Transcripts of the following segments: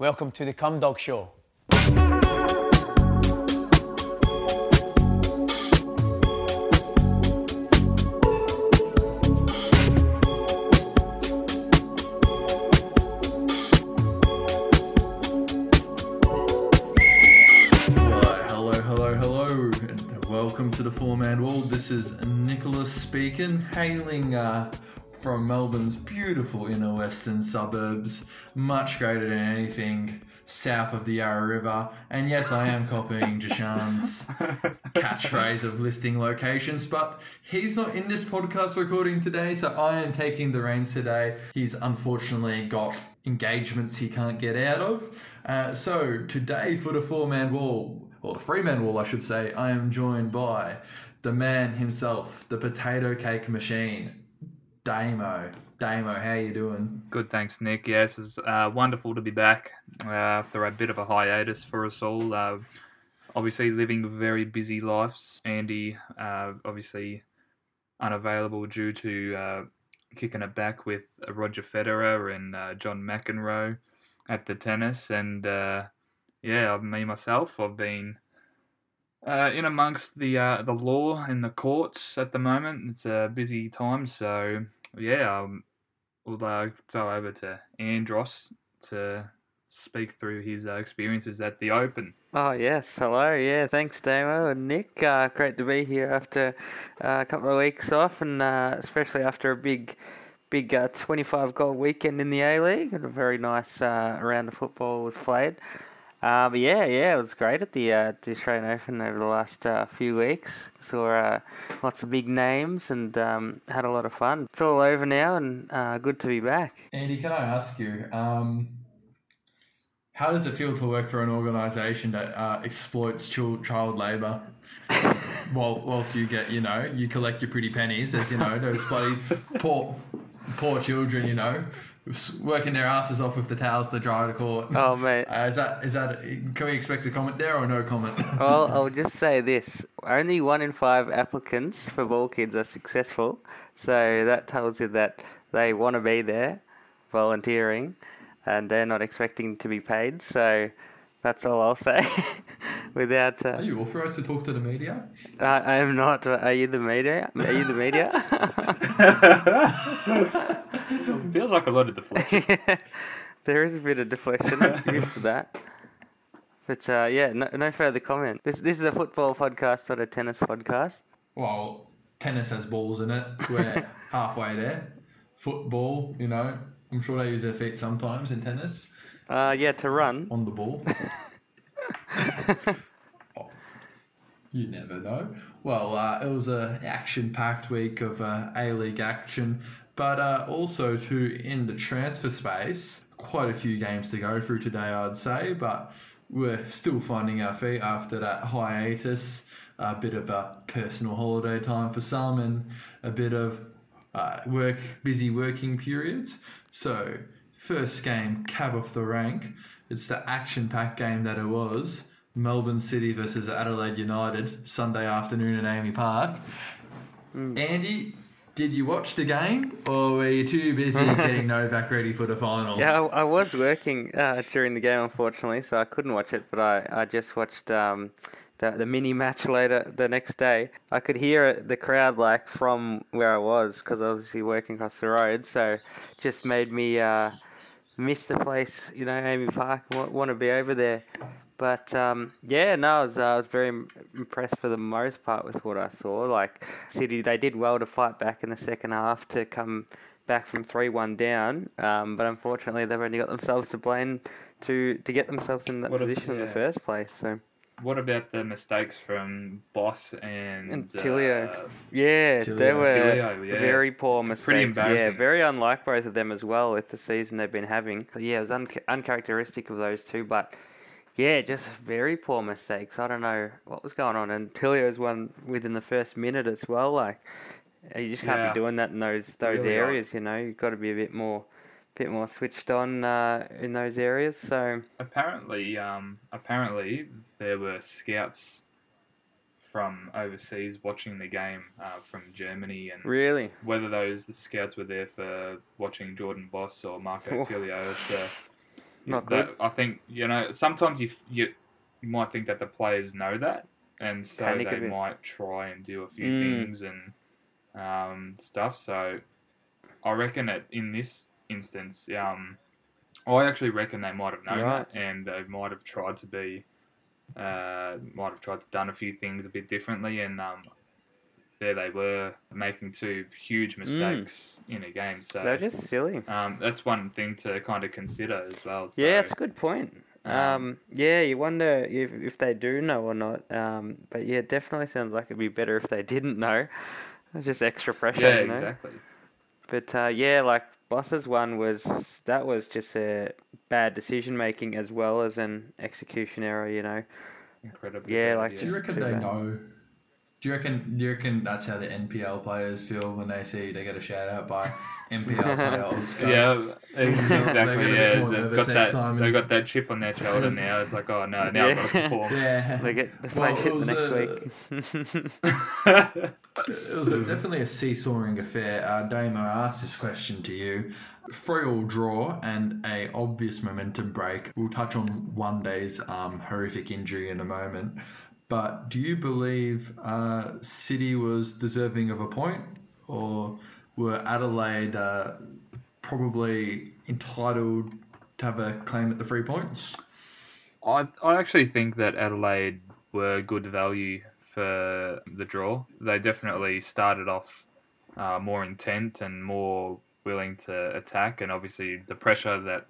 Welcome to the Cum Dog Show. Right, hello, hello, hello, and welcome to the Four Man Wall. This is Nicholas speaking, hailing uh, from Melbourne's beautiful inner western suburbs, much greater than anything south of the Yarra River. And yes, I am copying Jashan's catchphrase of listing locations, but he's not in this podcast recording today, so I am taking the reins today. He's unfortunately got engagements he can't get out of. Uh, so today for the four man wall, or the three man wall, I should say, I am joined by the man himself, the potato cake machine, Damo. Damo, how you doing? Good, thanks, Nick. Yes, it's uh, wonderful to be back uh, after a bit of a hiatus for us all. Uh, obviously, living very busy lives. Andy, uh, obviously, unavailable due to uh, kicking it back with Roger Federer and uh, John McEnroe at the tennis. And yeah, me myself, I've been uh, in amongst the uh, the law and the courts at the moment. It's a busy time, so yeah, um, we'll uh, go over to Andros to speak through his uh, experiences at the Open. Oh yes, hello. Yeah, thanks, Damo and Nick. Uh, great to be here after uh, a couple of weeks off, and uh, especially after a big, big uh, 25 goal weekend in the A League. A very nice uh, round of football was played. Uh, but yeah, yeah, it was great at the uh, the Australian Open over the last uh, few weeks. Saw uh, lots of big names and um, had a lot of fun. It's all over now, and uh, good to be back. Andy, can I ask you, um, how does it feel to work for an organisation that uh, exploits child, child labour? While, whilst you get, you know, you collect your pretty pennies, as you know, those bloody poor, poor children, you know, working their asses off with the towels to dry the court. Oh mate. Uh, is that is that? Can we expect a comment there or no comment? Well, I'll just say this: only one in five applicants for ball kids are successful. So that tells you that they want to be there, volunteering, and they're not expecting to be paid. So that's all I'll say. Without, Are uh, you authorised to talk to the media? I, I am not. Are you the media? Are you the media? Feels like a lot of deflection. there is a bit of deflection. I'm used to that. But uh, yeah, no, no further comment. This this is a football podcast, not a tennis podcast. Well, tennis has balls in it. We're halfway there. Football, you know, I'm sure they use their feet sometimes in tennis Uh, yeah, to run. on the ball. Oh, you never know. Well, uh, it was a action-packed week of uh, A-League action, but uh, also to in the transfer space, quite a few games to go through today, I'd say, but we're still finding our feet after that hiatus. A bit of a personal holiday time for some, and a bit of uh, work, busy working periods. So, first game, cab off the rank. It's the action-packed game that it was. Melbourne City versus Adelaide United, Sunday afternoon at AAMI Park. Andy, did you watch the game, or were you too busy getting Novak ready for the final? Yeah, I, I was working uh, during the game, unfortunately, so I couldn't watch it. But I, I just watched um, the the mini match later the next day. I could hear the crowd like from where I was because I was obviously working across the road. So just made me uh, miss the place, you know, AAMI Park. Want, want to be over there. But um, yeah, no, I was, uh, I was very impressed for the most part with what I saw. Like City, they did well to fight back in the second half to come back from three one down. Um, but unfortunately, they've only got themselves to blame to to get themselves in that What a- position in the first place. So what about the mistakes from Bos and, And Tilio. uh, yeah, Tilio. they were Tilio, yeah. very poor mistakes. Pretty yeah, embarrassing. very unlike both of them as well with the season they've been having. Yeah, it was un- uncharacteristic of those two, but. Yeah, just very poor mistakes. I don't know what was going on. And Tilio's one within the first minute as well. Like, you just can't Yeah. be doing that in those those Really areas. You know, you've got to be a bit more, bit more switched on uh, in those areas. So apparently, um, apparently there were scouts from overseas watching the game uh, from Germany, and really, whether those the scouts were there for watching Jordan Bos or Marco. Tilio, it's Not that- good. I think you know sometimes you you, you might think that the players know that, and so Panic they might try and do a few Mm. things and um, stuff. So I reckon that in this instance, um, I actually reckon they might have known Right. that, and they might have tried to be, uh, might have tried to done a few things a bit differently, and um, there they were making two huge mistakes in a game. So Mm. They're just silly. um, that's one thing to kind of consider as well. So, Yeah, it's a good point. um, Um, yeah, you wonder if if they do know or not. Um, but yeah, it definitely sounds like it'd be better if they didn't know. It's just extra pressure, yeah, you know. exactly. But uh, yeah, like Bos's one was that was just a bad decision making as well as an execution error. You know. Incredibly. Yeah, bad, like, Do you reckon they bad. know? Do you reckon? Do you reckon that's how the NPL players feel when they see they get a shout out by NPL players? Yeah, They're exactly. gonna be Yeah, more they've got that. time They've got that chip on their shoulder now. It's like, oh no, now I've got to perform. Yeah, They get they play Well, shit the was next a- week. It was a, definitely a seesawing affair. Uh, Damo, I asked this question to you. Free all draw and a obvious momentum break. We'll touch on Juande's um, horrific injury in a moment. But do you believe uh, City was deserving of a point, or were Adelaide uh, probably entitled to have a claim at the three points? I I actually think that Adelaide were good value for the draw. They definitely started off uh, more intent and more willing to attack, and obviously the pressure that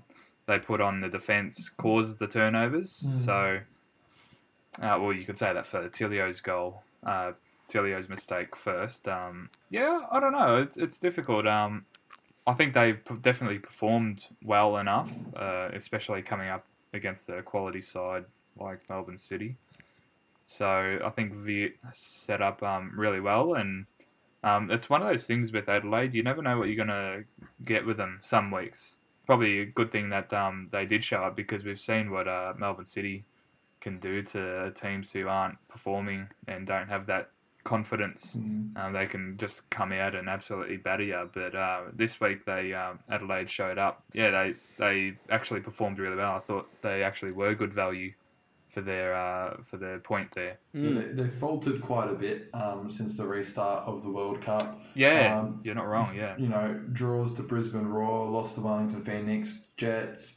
they put on the defence caused the turnovers. Mm. So, uh, well, you could say that for Tilio's goal, uh, Tilio's mistake first. Um, yeah, I don't know. It's it's difficult. Um, I think they definitely performed well enough, uh, especially coming up against a quality side like Melbourne City. So I think Veart set up um, really well, and um, it's one of those things with Adelaide. You never know what you're gonna get with them some weeks. Probably a good thing that um, they did show up because we've seen what uh, Melbourne City can do to teams who aren't performing and don't have that confidence. Um, they can just come out and absolutely batter you. But uh, this week they um, Adelaide showed up. Yeah, they they actually performed really well. I thought they actually were good value for their uh, for their point there. Yeah, they, they faltered quite a bit um, since the restart of the World Cup. Yeah, Um, you're not wrong. Yeah, you know, draws to Brisbane Roar, lost to Wellington Phoenix, Jets,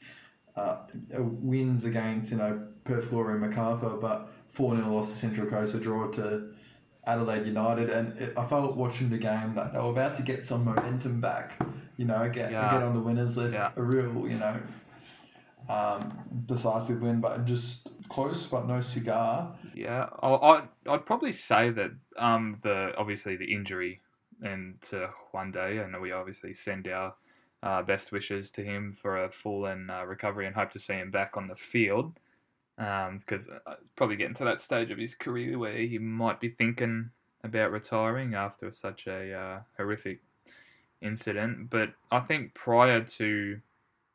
uh, wins against, you know, Perth Glory and Macarthur, but 4 0 loss to Central Coast, a draw to Adelaide United. And it, I felt watching the game that they were about to get some momentum back, you know, get, Yeah. get on the winners list, Yeah. a real, you know, um, decisive win, but just close, but no cigar. yeah. I I'd, I'd probably say that um the obviously the injury and to Juande, and we obviously send our uh, best wishes to him for a full and uh, recovery, and hope to see him back on the field. Because uh, probably getting to that stage of his career where he might be thinking about retiring after such a uh, horrific incident. But I think prior to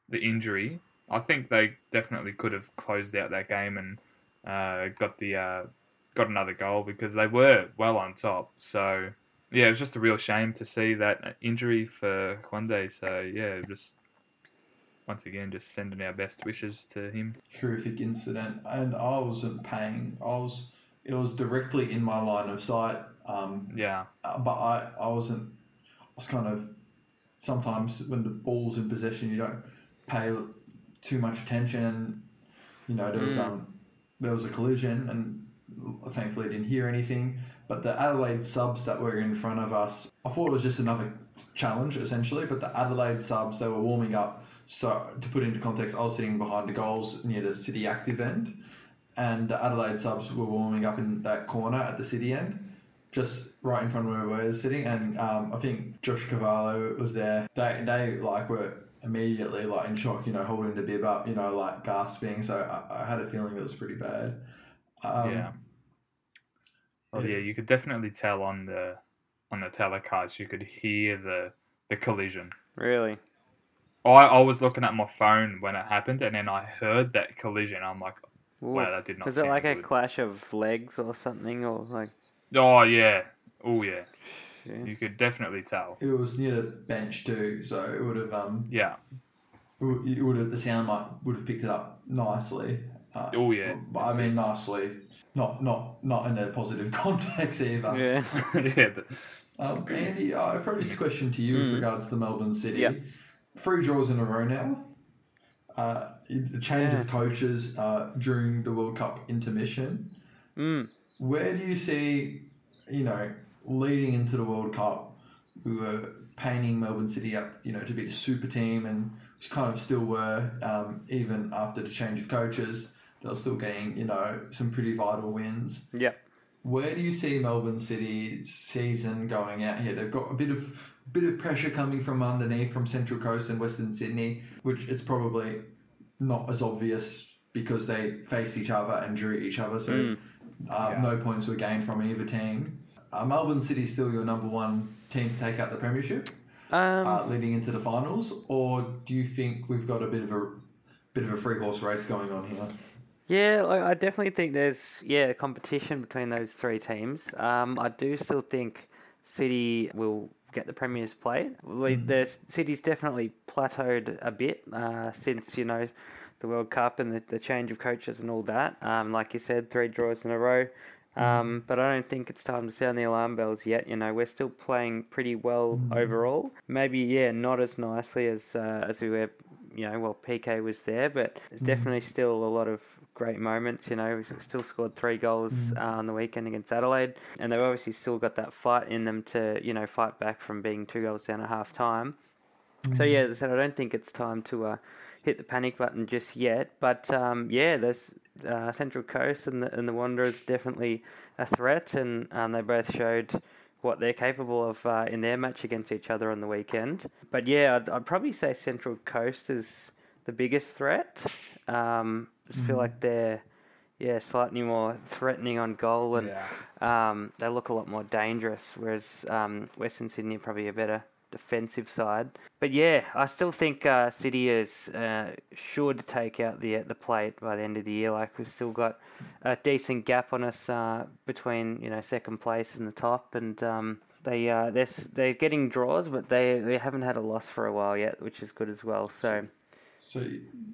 the injury, I think they definitely could have closed out that game and uh, got the uh, got another goal because they were well on top. So yeah, it was just a real shame to see that injury for Juande. So yeah, just once again, just sending our best wishes to him. horrific incident, and I wasn't paying. I was. It was directly in my line of sight, um, Yeah, uh, but I, I wasn't. I was kind of. Sometimes when the ball's in possession, you don't pay too much attention. You know, there was Mm. um, there was a collision, and thankfully I didn't hear anything. But the Adelaide subs that were in front of us, I thought it was just another challenge essentially. But the Adelaide subs, they were warming up. So to put into context, I was sitting behind the goals near the City active end, and the Adelaide subs were warming up in that corner at the City end, just right in front of where we were sitting. And um, I think Josh Cavallo was there. They they like were immediately like in shock, you know, holding the bib up, you know, like gasping. So I, I had a feeling it was pretty bad. Um, yeah. Oh yeah, you could definitely tell on the on the telecast. You could hear the the collision. Really? I I was looking at my phone when it happened, and then I heard that collision. I'm like, Ooh. wow, that did not. Was it sound like a good. clash of legs or something, or like? Oh yeah, oh yeah. Yeah. You could definitely tell. It was near the bench too, so it would have um Yeah, it would have the sound might would have picked it up nicely. Uh, Oh, yeah. but I mean nicely, not not not in a positive context either. Yeah. yeah, but Um, Andy, uh, I've throw this question to you with Mm. regards to Melbourne City. Yep. Three draws in a row now. Uh, a change Yeah. of coaches uh, during the World Cup intermission. Mm. Where do you see, you know, leading into the World Cup, we were painting Melbourne City up, you know, to be a super team, and which kind of still were, um, even after the change of coaches. They were still getting, you know, some pretty vital wins. Yep. Where do you see Melbourne City's season going out here? They've got a bit of bit of pressure coming from underneath from Central Coast and Western Sydney, which it's probably not as obvious because they face each other and drew each other, so Mm. uh, Yeah. no points were gained from either team. Uh, Melbourne City still your number one team to take out the premiership, Um, uh, leading into the finals, or do you think we've got a bit of a bit of a free horse race going on here? Yeah, I definitely think there's yeah competition between those three teams. Um, I do still think City will get the Premier's plate. Mm. The City's definitely plateaued a bit uh, since you know the World Cup and the, the change of coaches and all that. Um, like you said, three draws in a row. Um, but I don't think it's time to sound the alarm bells yet. You know, we're still playing pretty well Mm. overall. Maybe yeah, not as nicely as uh, as we were. You know, well PK was there, but there's Mm. definitely still a lot of great moments. You know, we still scored three goals Mm. uh, on the weekend against Adelaide, and they've obviously still got that fight in them to you know fight back from being two goals down at half time. So Mm. yeah, as I said, I don't think it's time to uh, hit the panic button just yet. But um, yeah, there's uh, Central Coast and the and the Wanderers definitely a threat, and um, they both showed what they're capable of uh, in their match against each other on the weekend. But yeah, I'd, I'd probably say Central Coast is the biggest threat. Um, I just feel Mhm. like they're yeah slightly more threatening on goal and yeah. um, they look a lot more dangerous, whereas um, Western Sydney are probably a better defensive side. But yeah, I still think uh, City is uh, sure to take out the the plate by the end of the year. Like we've still got a decent gap on us uh, between you know second place and the top, and um, they uh, they're they're getting draws, but they they haven't had a loss for a while yet, which is good as well. So So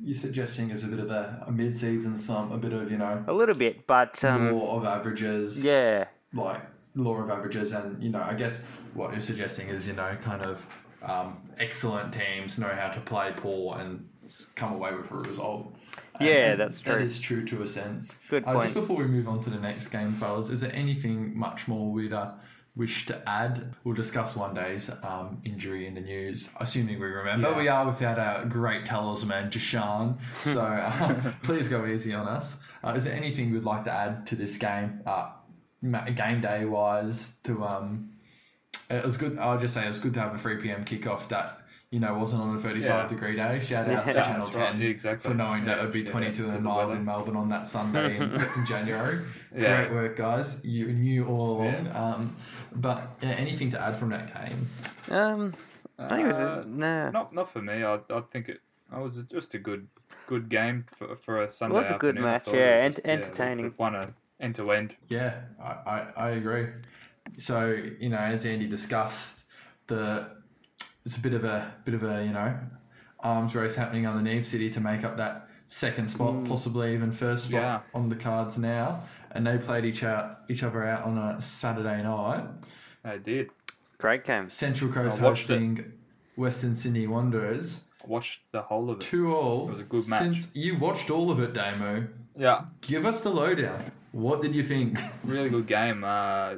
you're suggesting it's a bit of a, a mid-season slump, a bit of you know a little bit, but um, law of averages. yeah. Like law of averages, and you know, I guess what you're suggesting is you know, kind of um, excellent teams know how to play poor and come away with a result. And- Yeah, that's true. is true to a sense. Good Uh, point. just before we move on to the next game, fellas, is there anything much more we'd uh, wish to add? We'll discuss Juande's um, injury in the news, assuming we remember. Yeah. We are without our great talisman, Jashan, so uh, please go easy on us. Uh, is there anything we'd like to add to this game, uh, ma- game day wise? To um, it was good. I'll just say it was good to have a three pm kickoff that. You know, wasn't on a 35 Yeah. degree day. Shout out to Channel that's right. 10 exactly. for knowing that it would be 22 that's and good 9 weather. in Melbourne on that Sunday in, in January. Yeah. Great work, guys. You knew all along. Yeah. Um, but yeah, anything to add from that game? Um, I think it was Uh, a, no. Not not for me. I I think it. I was just a good good game for for a Sunday. It was a good afternoon. I match, yeah, it ent- was- it was entertaining. One a end to end. Yeah, I, I, I agree. So you know, as Andy discussed, the it's a bit of a bit of a you know arms race happening underneath City to make up that second spot, Mm. possibly even first spot Yeah. on the cards now. And they played each out each other out on a Saturday night. I did. Great game. Central Coast I watched it. hosting Western Sydney Wanderers. I watched the whole of it. Two all. It was a good match. Since you watched all of it, Damo, Yeah, give us the lowdown. What did you think? really good game. Uh,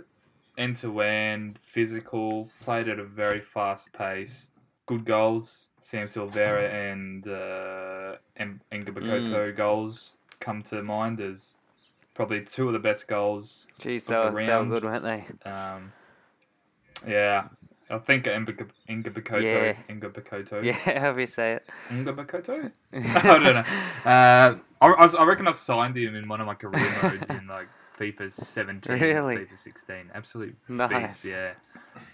end to end, physical, played at a very fast pace. Good goals. Sam Silvera and uh, and Ngabakoto goals come to mind as probably two of the best goals. Jeez, Of they were, they were good, weren't they? Um, yeah, I think Ngabakoto. Yeah. Ngabakoto. Yeah, however you say it. Ngabakoto? I don't know. Uh, I, I, was- I reckon I signed him in one of my career modes in like FIFA 17, Really? FIFA 16. Absolute Nice. beast, yeah.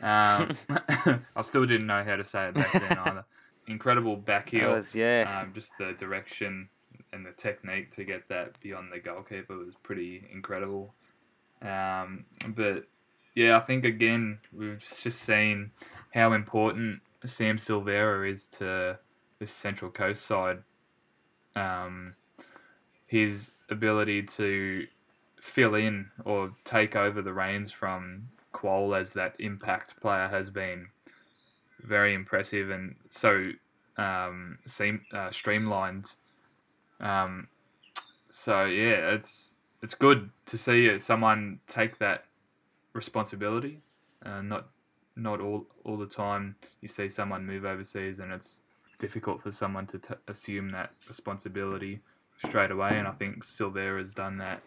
Um, I still didn't know how to say it back then either. Incredible back It heel. was, yeah. Um, just the direction and the technique to get that beyond the goalkeeper was pretty incredible. Um, but yeah, I think again we've just seen how important Sam Silvera is to this Central Coast side, um, his ability to fill in or take over the reins from Kuol as that impact player has been very impressive and so um, seem, uh, streamlined. Um, so yeah, it's it's good to see someone take that responsibility. Uh, not not all all the time you see someone move overseas and it's difficult for someone to t- assume that responsibility straight away. And I think Silvera has done that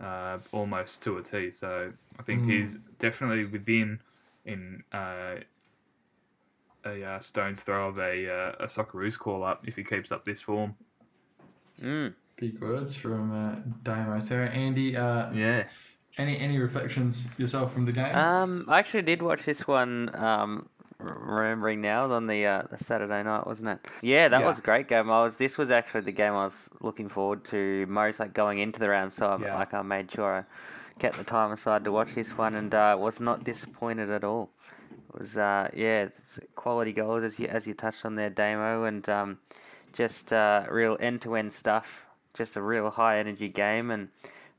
uh, almost to a T. So I think Mm. he's definitely within in uh, a uh, stone's throw of a uh, a Socceroos call up if he keeps up this form. Mm. Big words from uh, Damo. So Andy, uh, Yeah, any any reflections yourself from the game? Um, I actually did watch this one. Um, r- remembering now on the uh, the Saturday night, wasn't it? Yeah, that Yeah. was a great game. I was. This was actually the game I was looking forward to most, like going into the round. So I, Yeah. like I made sure I kept the time aside to watch this one, and uh, was not disappointed at all. It was uh, yeah, quality goals as you as you touched on there, Damo, and um, just uh, real end to end stuff. Just a real high energy game, and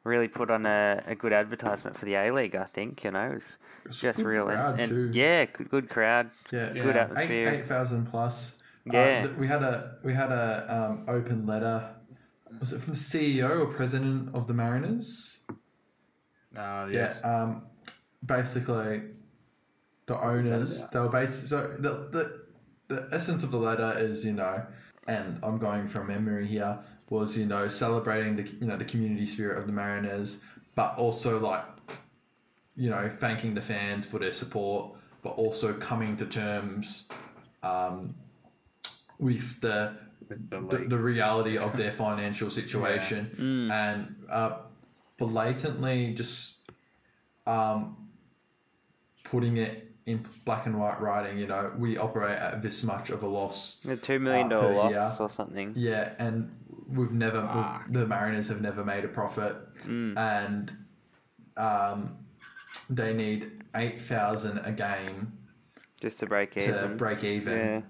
really put on a, a good advertisement for the A League. I think you know. It was, just good real crowd and, too. and yeah, good, good crowd, yeah, good Yeah. atmosphere. eight eight thousand plus. Uh, Yeah. th- we had a we had a um, open letter. Was it from the CEO or president of the Mariners? uh, yes. Yeah. Um, basically, the owners. They were based. So the, the the essence of the letter is, you know, and I'm going from memory here, was you know celebrating the you know the community spirit of the Mariners, but also like, you know, thanking the fans for their support, but also coming to terms, um, with the with the the, the reality of their financial situation Mm. and uh, blatantly just um, putting it in black and white writing. You know, we operate at this much of a loss. A two million Uh, loss year. or something. Yeah, and we've never Fuck. we've, the Mariners have never made a profit, Mm. and um, they need eight thousand a game Just to break to break even. Yeah.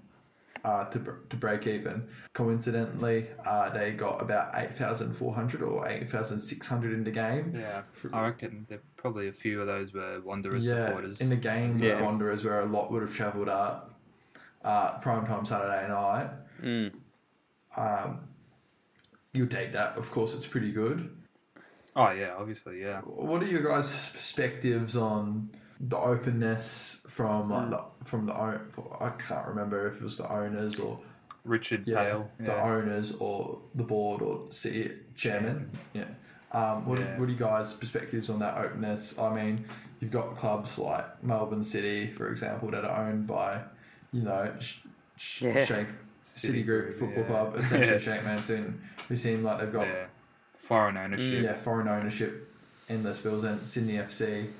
uh, to, to break even. Coincidentally, uh, they got about 8,400 or 8,600 in the game. yeah, I reckon there probably a few of those were Wanderers Yeah, supporters. in the game Yeah. with Wanderers where a lot would have travelled up uh, prime time Saturday night. Mm. Um, you take that. Of course, it's pretty good. Oh yeah, obviously, yeah. What are your guys' perspectives on the openness from like, the, from the? I can't remember if it was the owners or Richard yeah, Peil. the Yeah. owners or the board or city chairman. Yeah. Um, what, Yeah. what are you guys' perspectives on that openness? I mean, you've got clubs like Melbourne City, for example, that are owned by, you know, sh- sh- Yeah. Sheikh City Group Football yeah. Club, essentially Yeah. Sheikh Mansour, who seem like they've got yeah. Foreign ownership. yeah, foreign ownership in the spills, and Sydney FC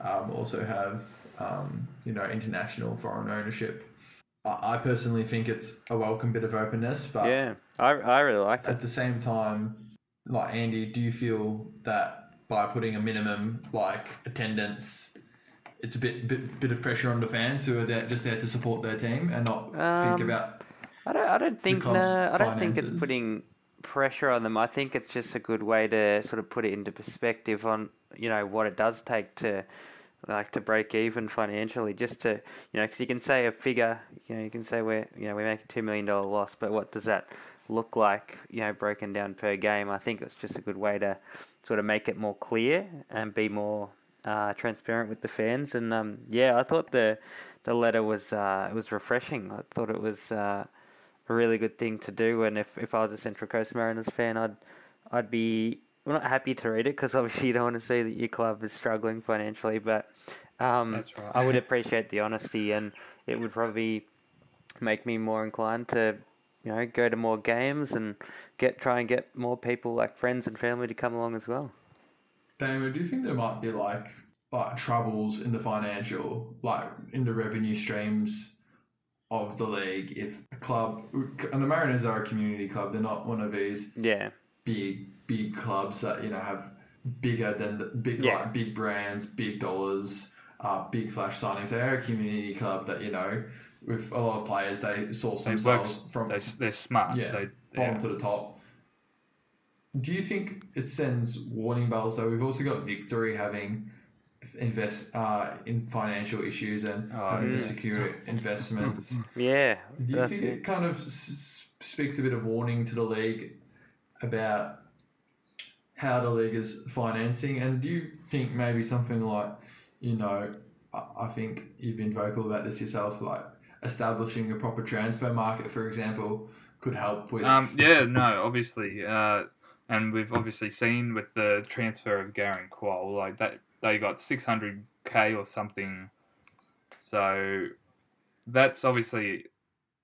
um, also have um, you know international foreign ownership. I, I personally think it's a welcome bit of openness, but Yeah. I, I really liked it. at the same time, like Andy, do you feel that by putting a minimum like attendance, it's a bit bit, bit of pressure on the fans who are there, just there to support their team and not Um, think about I don't. I don't think. No, I don't think it's putting pressure on them. I think it's just a good way to sort of put it into perspective on you know what it does take to like to break even financially. Just to you know, because you can say a figure. You know, you can say we're you know we make a two million dollar loss, but what does that look like? You know, broken down per game. I think it's just a good way to sort of make it more clear and be more uh, transparent with the fans. And um, yeah, I thought the the letter was uh, it was refreshing. I thought it was uh, a really good thing to do. And if, if I was a Central Coast Mariners fan, I'd I'd be well, not happy to read it because obviously you don't want to see that your club is struggling financially, but um, right. I would appreciate the honesty, and it would probably make me more inclined to you know go to more games and get try and get more people like friends and family to come along as well. Damon, do you think there might be like like troubles in the financial, like in the revenue streams of the league if a club and the Mariners are a community club, they're not one of these Yeah, big big clubs that, you know, have bigger than the big Yeah. like big brands, big dollars, uh, big flash signings. They're a community club that, you know, with a lot of players, they source They work, themselves from they, they're smart. yeah, They, bottom yeah. to the top. Do you think it sends warning bells though? We've also got Victory having invest uh, in financial issues and Oh, having to secure investments. Yeah, Do you think it. it kind of s- speaks a bit of warning to the league about how the league is financing? And do you think maybe something like, you know, I, I think you've been vocal about this yourself, like establishing a proper transfer market, for example, could help with. Um, yeah, no, obviously, uh, and we've obviously seen with the transfer of Garang Kuol, like that they got 600k or something. So that's obviously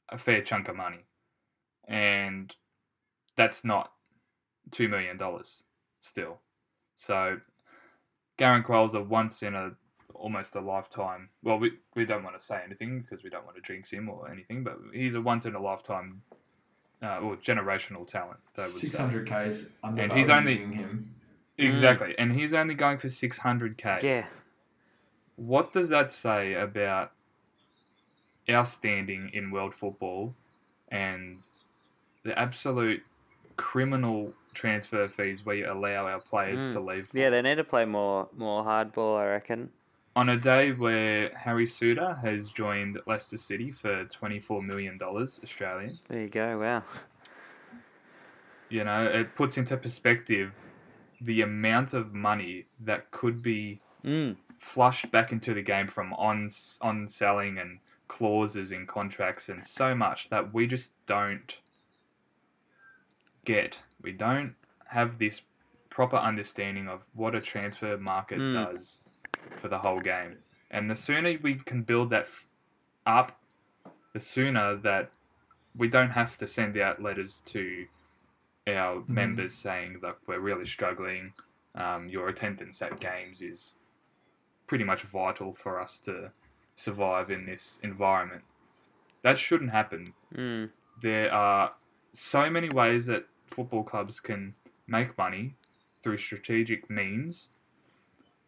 a fair chunk of money, and that's not two million dollars still. So Garang Kuol's a once in a almost a lifetime. Well, we we don't want to say anything because we don't want to jinx him or anything, but he's a once in a lifetime uh, or generational talent. Say. Six hundred k's under And he's only- him. Exactly, and he's only going for six hundred k. Yeah, What does that say about our standing in world football and the absolute criminal transfer fees we allow our players Mm. to leave? yeah, they need to play more more hardball, I reckon. On a day where Harry Souttar has joined Leicester City for twenty four million dollars Australian, There you go. Wow. you know, it puts into perspective the amount of money that could be Mm. flushed back into the game from on on selling and clauses in contracts and so much that we just don't get. We don't have this proper understanding of what a transfer market Mm. does for the whole game. And the sooner we can build that up, the sooner that we don't have to send out letters to our members saying that we're really struggling. Um, your attendance at games is pretty much vital for us to survive in this environment. That shouldn't happen. Mm. There are so many ways that football clubs can make money through strategic means,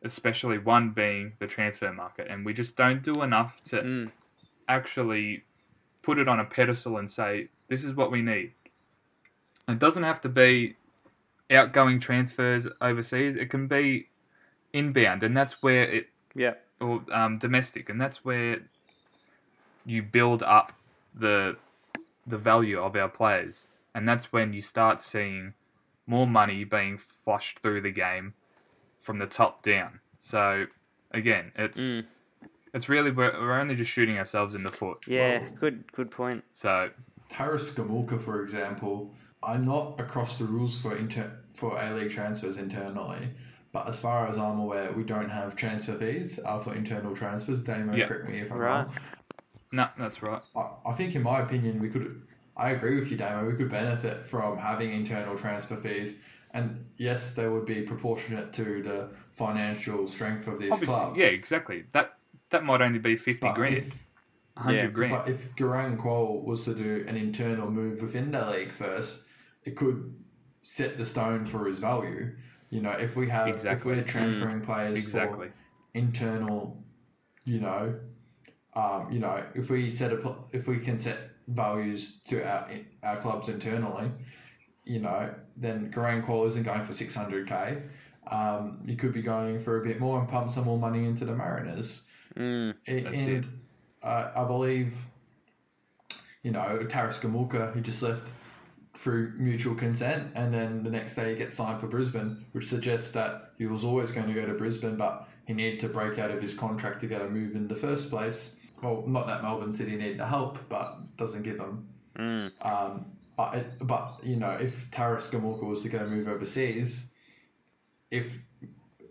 especially one being the transfer market. And we just don't do enough to Mm. actually put it on a pedestal and say, this is what we need. It doesn't have to be outgoing transfers overseas, it can be inbound, and that's where it, Yeah. or um, domestic, and that's where you build up the the value of our players, and that's when you start seeing more money being flushed through the game from the top down. So again, it's Mm. it's really we're, we're only just shooting ourselves in the foot. Yeah. Well- Good. Good point. So Taras Gomulka, for example, I'm not across the rules for inter- for A League transfers internally, but as far as I'm aware, we don't have transfer fees uh, for internal transfers. Damo, Yeah. correct me if I'm Right. wrong. no, that's right. I, I think, in my opinion, we could. I agree with you, Damo. We could benefit from having internal transfer fees, and yes, they would be proportionate to the financial strength of these Obviously, clubs. yeah, exactly. That that might only be fifty But grand, if, hundred Yeah, grand. But if Garang Kuol was to do an internal move within the league first, it could set the stone for his value. You know, if we have Exactly. if we're transferring players exactly. for internal, you know, um, you know, if we set a if we can set values to our our clubs internally, you know, then Garang Kuol isn't going for six hundred k. Um, you could be going for a bit more and pump some more money into the Mariners. Mm. That's and it. Uh, I believe, you know, Taras Gomulka, who just left through mutual consent, and then the next day he gets signed for Brisbane, which suggests that he was always going to go to Brisbane, but he needed to break out of his contract to get a move in the first place. Well, not that Melbourne City needed the help, but doesn't give them. Mm. Um, but, it, but you know, if Taras Gomulka was to go move overseas, if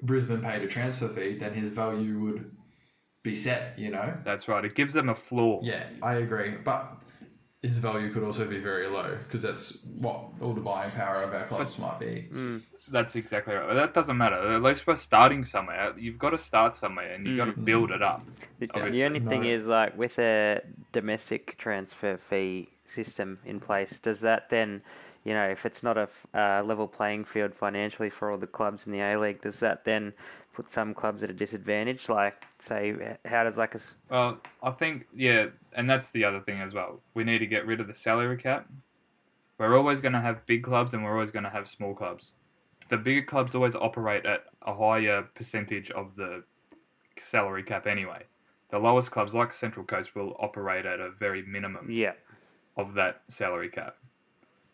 Brisbane paid a transfer fee, then his value would be set. You know. That's right. It gives them a floor. Yeah, I agree, but his value could also be very low because that's what all the buying power of our clubs might be. Mm. That's exactly right. That doesn't matter. At least we're starting somewhere. You've got to start somewhere, and you've got to Mm. build it up. The, Obviously. the only thing No. is, like, with a domestic transfer fee system in place, does that then, you know, if it's not a uh, level playing field financially for all the clubs in the A League, does that then put some clubs at a disadvantage? Like, say, how does like a Well, I think yeah, and that's the other thing as well. We need to get rid of the salary cap. We're always going to have big clubs and we're always going to have small clubs. The bigger clubs always operate at a higher percentage of the salary cap anyway. The lowest clubs, like Central Coast, will operate at a very minimum yeah, of that salary cap.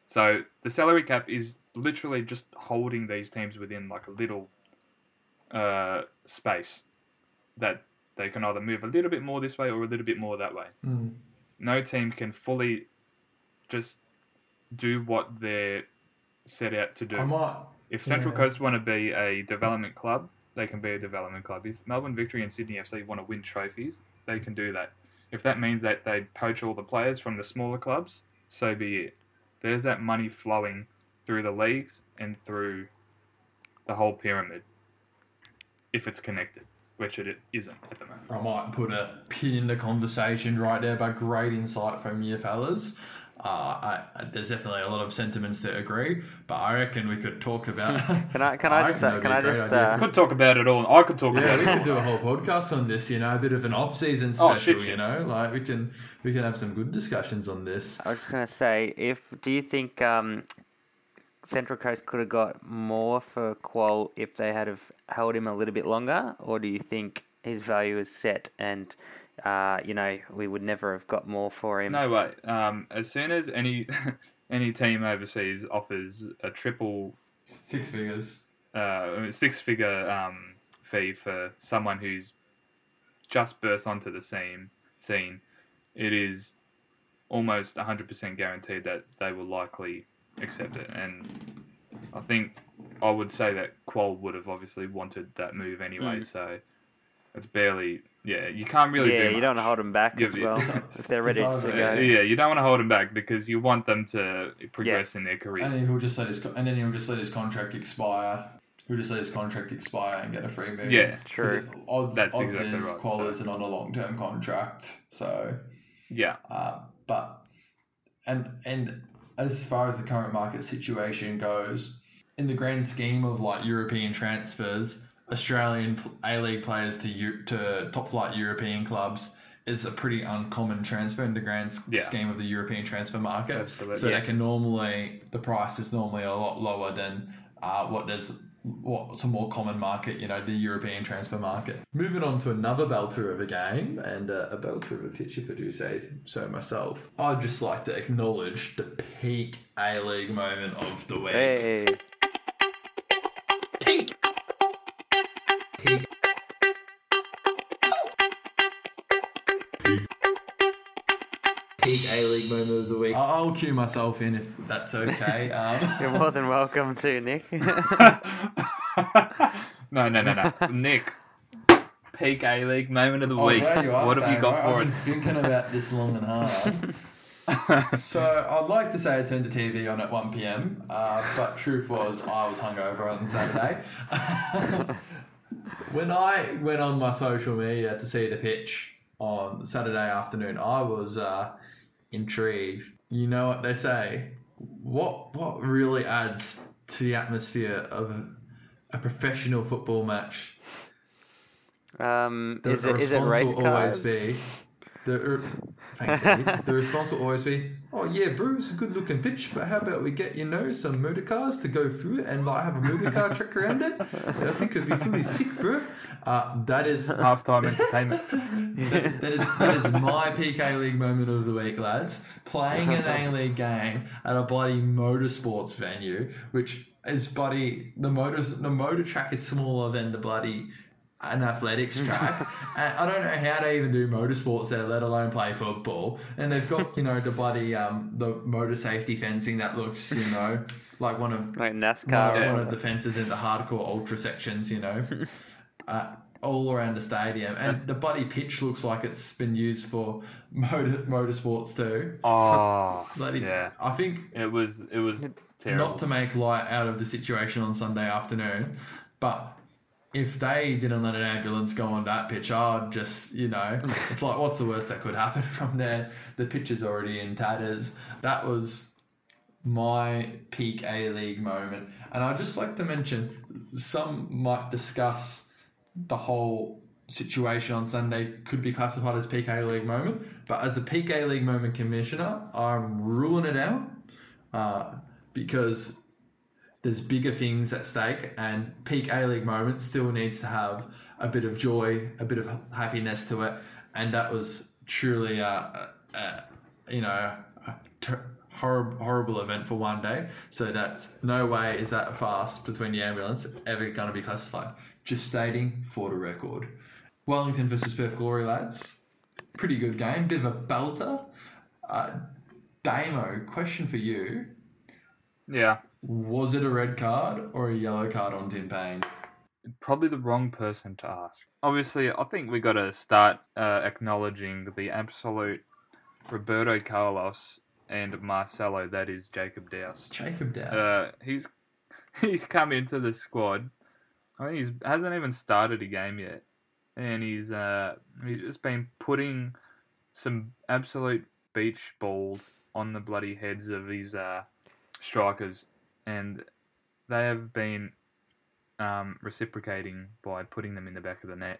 So the salary cap is literally just holding these teams within like a little uh, space that they can either move a little bit more this way or a little bit more that way. Mm. No team can fully just do what they're set out to do. Might. If Central yeah. Coast want to be a development club, they can be a development club. If Melbourne Victory and Sydney FC want to win trophies, they can do that. If that means that they poach all the players from the smaller clubs, so be it. There's that money flowing through the leagues and through the whole pyramid. If it's connected, which it isn't at the moment. I might put a pin in the conversation right there, but great insight from you fellas. Uh, I, I- there's definitely a lot of sentiments that agree, but I reckon we could talk about. Can I- can I just, reckon uh, can be a I great just, idea. uh, Could talk about it all. I could talk Yeah, about we it. could do a whole podcast on this. You know, a bit of an off-season Oh, special. shit, you know, like we can we can have some good discussions on this. I was just gonna say, if do you think um, Central Coast could have got more for Kuol if they had have held him a little bit longer, or do you think his value is set and uh, you know we would never have got more for him? No way. Um, as soon as any any team overseas offers a triple Six figures. uh, six figure um, fee for someone who's just burst onto the scene, scene, it is almost 100% guaranteed that they will likely accept it. And I think I would say that Kuol would have obviously wanted that move anyway, Mm. so it's barely. Yeah, you can't really yeah, do you don't want to hold them back Yeah, as well if they're ready to go. Yeah, you don't want to hold them back because you want them to progress in their career. And then he'll just let his and then he'll just let his contract expire. He'll just let his contract expire and get a free move. Yeah, True. it- Odds, That's odds exactly is right, Kuol so- isn't on a long-term contract, so. yeah, Uh, but and and as far as the current market situation goes, in the grand scheme of like European transfers, Australian A League players to to top flight European clubs is a pretty uncommon transfer in the grand Yeah. scheme of the European transfer market. Absolutely. So Yeah. they can normally the price is normally a lot lower than uh, what there's what's a more common market, you know, the European transfer market. Moving on to another belter of a game and uh, a belter of a pitch, if I do say so myself. I'd just like to acknowledge the peak A League moment of the week. Hey, Peak. Peak. Peak A League moment of the week. I'll I'll cue myself in if that's okay. Um, you're more than welcome to Nick. no, no, no, no. Nick, peak A League moment of the Oh, week. glad you asked What have you got right? for I've us? been thinking about this long and hard. so I'd like to say I turned the TV on at 1 p.m., uh, but truth was I was hungover on Saturday. when I went on my social media to see the pitch on Saturday afternoon, I was uh, intrigued. You know what they say? What what really adds to the atmosphere of a, a professional football match? um, The, is the it is it response race will always cars? be the er, thanks Eddie. the response will always be oh yeah bro it's a good looking pitch but how about we get you know some motor cars to go through it and like have a motor car track around it I think it'd be fully sick bro uh, that is Halftime entertainment. that, that is that is my PK League moment of the week, lads. Playing an A League game at a bloody motorsports venue, which is bloody the motor the motor track is smaller than the bloody an athletics track. and I don't know how they even do motorsports there, let alone play football. And they've got you know the bloody um the motor safety fencing that looks you know like one of Like NASCAR. one, or one of the fences in the hardcore ultra sections, you know, uh, all around the stadium. And the bloody pitch looks like it's been used for motor, motorsports too. Oh, Bloody, yeah. I think It was it was terrible. not to make light out of the situation on Sunday afternoon, but if they didn't let an ambulance go on that pitch, I'd just, you know, it's like, what's the worst that could happen from there? The pitch is already in tatters. That was my peak A League moment, and I'd just like to mention some might discuss the whole situation on Sunday could be classified as peak A League moment, but as the peak A League moment commissioner, I'm ruling it out uh, because there's bigger things at stake, and peak A League moment still needs to have a bit of joy, a bit of happiness to it, and that was truly a, a, a you know a ter- horrible horrible event for Juande. So that's no way is that fast between the ambulance ever going to be classified. Just stating for the record. Wellington versus Perth Glory lads, pretty good game, bit of a belter. Uh, Damo, question for you: Yeah, Was it a red card or a yellow card on Tim Payne? probably the wrong person to ask. Obviously, I think we got to start uh, acknowledging the absolute Roberto Carlos and Marcelo. That is Jacob Douse. Jacob Dow. Uh, he's he's come into the squad. I think he hasn't even started a game yet, and he's uh he's just been putting some absolute beach balls on the bloody heads of his uh strikers, and they have been um, reciprocating by putting them in the back of the net.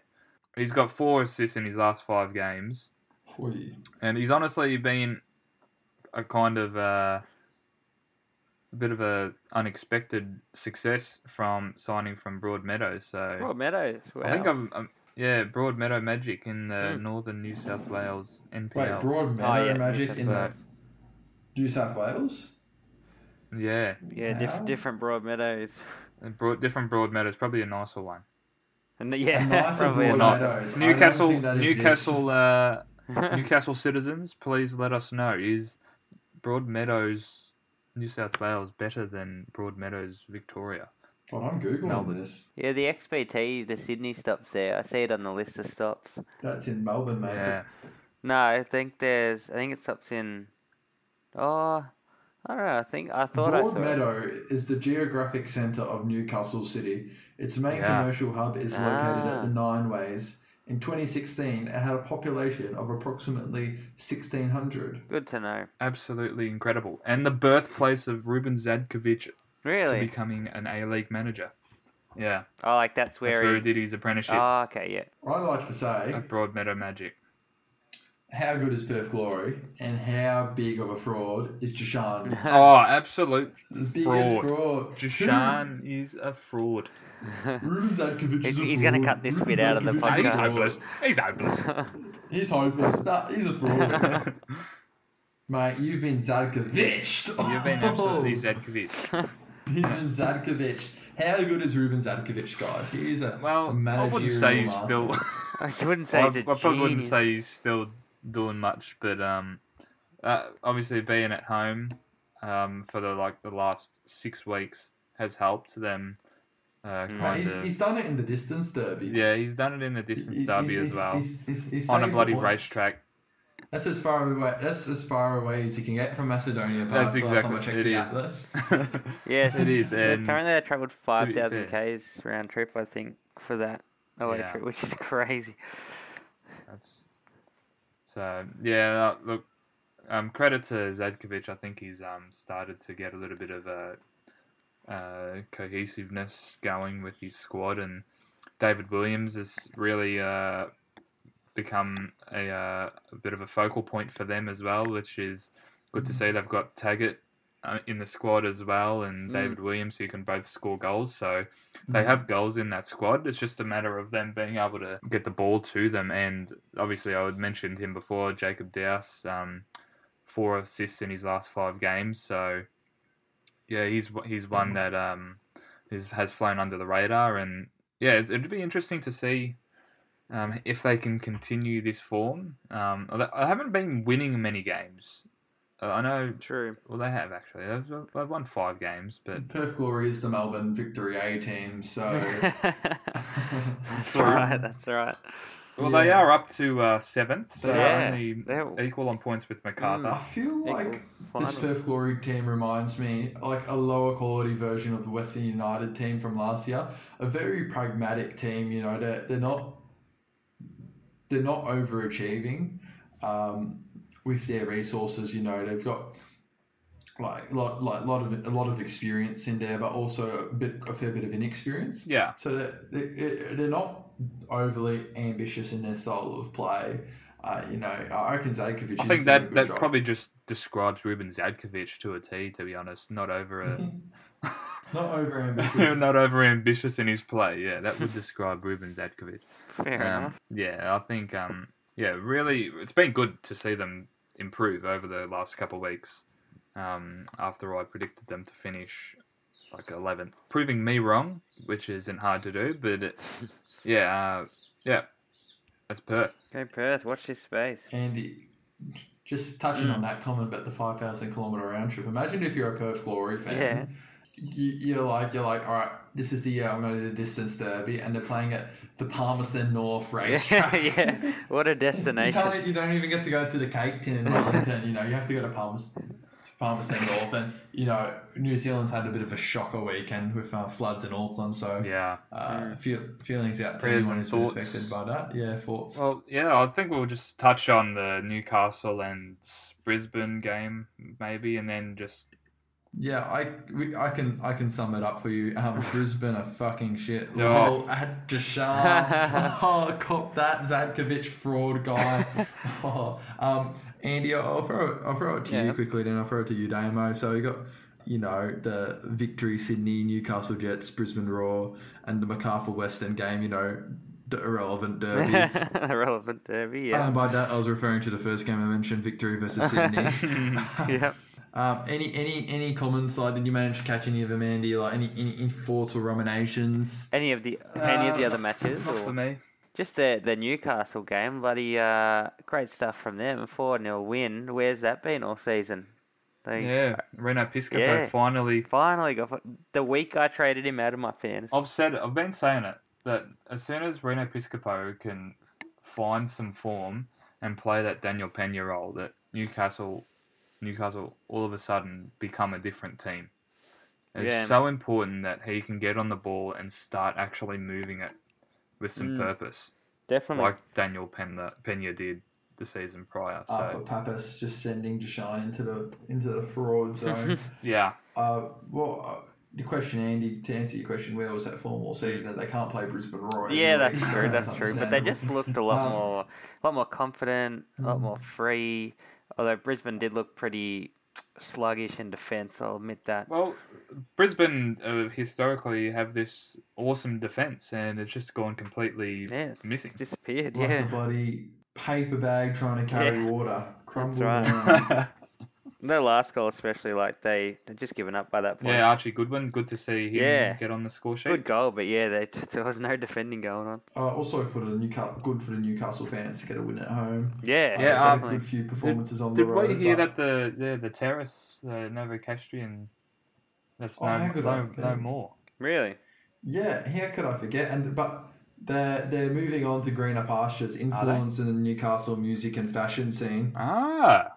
He's got four assists in his last five games, Oi. and he's honestly been a kind of uh, a bit of a unexpected success from signing from Broadmeadows. So Broad Meadows. Wow. I think I'm, I'm yeah Broadmeadow Magic in the Hmm. northern New South Wales Wait, NPL. Broad Meadow Oh, yeah, Magic in New South Wales? Yeah, yeah, diff- different Broad Meadows. and broad, different Broadmeadows, probably a nicer one. And yeah, A nicer probably a nicer- Meadows. Newcastle, Newcastle, uh, Newcastle citizens, please let us know. Is Broadmeadows, New South Wales, better than Broadmeadows, Victoria? God, I'm googling Melbourne. this. Yeah, the XPT, the Sydney stops there. I see it on the list of stops. That's in Melbourne, mate. Yeah, No, I think there's. I think it stops in. Oh, I don't know. I think I thought I saw. it. Broadmeadow is the geographic centre of Newcastle City. Its main Yeah. commercial hub is located Ah. at the Nine Ways. In 2016, it had a population of approximately 1,600. Good to know. absolutely incredible. And the birthplace of Ruben Zadkovic to becoming an A League manager. Yeah, Oh, like that's that's where where he. he did his apprenticeship Oh, okay, yeah. I'd like to say, at Broadmeadow Magic. How good is Perth Glory and how big of a fraud is Jashan? Oh, absolute the biggest fraud. fraud. Jashan is a fraud. Ruben Zadkovic He's- is a he's gonna fraud. cut this Ruben bit out of the Zadkovic is a He's podcast. hopeless. He's hopeless. He's hopeless. Nah, he's a fraud. Mate, you've been Zadkovic'd. You've been absolutely Zadkovic. He's been Zadkovic. How good is Ruben Zadkovic, guys? He is a Well, I managerial wouldn't say he's master. still. I wouldn't say I, he's a I probably wouldn't genius. say he's still doing much, but um, uh, obviously being at home, um, for the like the last six weeks has helped them. Uh. Kind he's, of. he's done it in the distance derby. Yeah, he's done it in the distance He- derby he- as well, he's- he's- he's on a bloody points. racetrack. That's as far away. That's as far away as you can get from Macedonia. Park, That's last time I exactly checked it the is. atlas. Yes, it is. so And apparently I travelled five thousand fair. k's round trip. I think for that away Yeah. trip, which is crazy. That's so yeah. uh, Look, um, credit to Zadkovic. I think he's um started to get a little bit of a uh, cohesiveness going with his squad, and David Williams has really uh become a, uh, a bit of a focal point for them as well, which is good to see. They've got Taggart uh, in the squad as well, and Mm. David Williams who can both score goals. So they have goals in that squad. It's just a matter of them being able to get the ball to them. And obviously, I would mentioned him before, Jacob Douse, um, four assists in his last five games. So yeah, he's he's one that um is, has flown under the radar. And yeah, it's, it'd be interesting to see. Um, if they can continue this form, um, I haven't been winning many games. Uh, I know, True. well, they have actually. They've, they've won five games, but Perth Glory is the Melbourne Victory A team, so that's True. right. That's right. Well, Yeah. they are up to uh, seventh, so Yeah. they're only They're equal on points with MacArthur. I feel equal like this. Perth Glory team reminds me like a lower quality version of the Western United team from last year. A very pragmatic team, you know. They're they're not they're not overachieving um, with their resources. You know, they've got like a lot like lot of a lot of experience in there, but also a bit a fair bit of inexperience. Yeah, So they're, they're, they're not overly ambitious in their style of play. Uh, you know, I reckon Zadkovic I is think doing a that good that job. probably just describes Ruben Zadkovic to a T. To be honest, not over a. not over ambitious. not over ambitious in his play. Yeah, that would describe Ruben Zadkovic. Fair Um, enough. yeah, I think um, yeah, really, it's been good to see them improve over the last couple of weeks. Um, after I predicted them to finish like 11th, proving me wrong, which isn't hard to do. But it, yeah, uh, yeah, that's Perth. Go Perth. Watch this space. Andy, just touching Mm. on that comment about the five thousand kilometer round trip. Imagine if you're a Perth Glory fan. Yeah. You, you're like you're like, all right, this is the year I'm going to do the distance derby, and they're playing at the Palmerston North Yeah, racetrack. yeah. What a destination. can't, you don't even get to go to the Cake Tin in Wellington. you know, you have to go to Palmerston, Palmerston North, and you know, New Zealand's had a bit of a shocker weekend with uh, floods in Auckland. So Yeah. uh, Mm. feel, feelings out to anyone who's been affected by that. Yeah, thoughts. Well, yeah, I think we'll just touch on the Newcastle and Brisbane game, maybe, and then just Yeah, I we, I can I can sum it up for you. Um, Brisbane are fucking shit. Lol, Ad Deshard. oh, cop that Zadkovic fraud guy. oh, um, Andy, I'll throw I'll throw it to Yeah. you quickly. Then I'll throw it to you, Damo. So we got you know the victory Sydney, Newcastle Jets, Brisbane Roar, and the Macarthur Western game. You know, the irrelevant derby. irrelevant derby, yeah. And by that, I was referring to the first game I mentioned, victory versus Sydney. yep. Um, any any any comments like did you manage to catch any of them, Andy? Like any any, any thoughts or ruminations? Any of the any of the Uh, other matches, not for me. just the the Newcastle game? Bloody uh, great stuff from them. Four 0 win. Where's that been all season? They Yeah, Reno Piscopo Yeah. finally. finally got the week I traded him out of my fantasy. I've said, I've been saying it that as soon as Reno Piscopo can find some form and play that Daniel Penha role, that Newcastle, Newcastle all of a sudden become a different team. It's Yeah. so important that he can get on the ball and start actually moving it with some Mm. purpose, Definitely. like Daniel Penha, Penha did the season prior. So Uh, for Pappas just sending Deshaun into the into the fraud zone. yeah, uh, well, uh, the question, Andy, to answer your question, where was that form all season? They can't play Brisbane Roar. Yeah, anyway, that's so true. That's true. But they just looked a lot Um, more, a lot more confident, a lot Mm. more free. Although Brisbane did look pretty sluggish in defence, I'll admit that. Well, Brisbane uh, historically have this awesome defense, and it's just gone completely Yeah, it's missing. disappeared. like a Yeah, bloody paper bag trying to carry Yeah. water. Crumbled right. down. their last goal especially, like they they just given up by that point. yeah, Archie Goodwin, good to see him Yeah. get on the score sheet. Good goal, but yeah, they, there was no defending going on. Uh, also for the Newcastle, good for the Newcastle fans to get a win at home. Yeah, Uh, Yeah, they a definitely. good few performances on Did the road. we hear but- that the the, the terrace, the Novocastrian, that's Oh, no, how could I no, forget? no more. Really? Yeah, how could I forget? And but they're they're moving on to greener pastures, influencing the Newcastle music and fashion scene. Ah,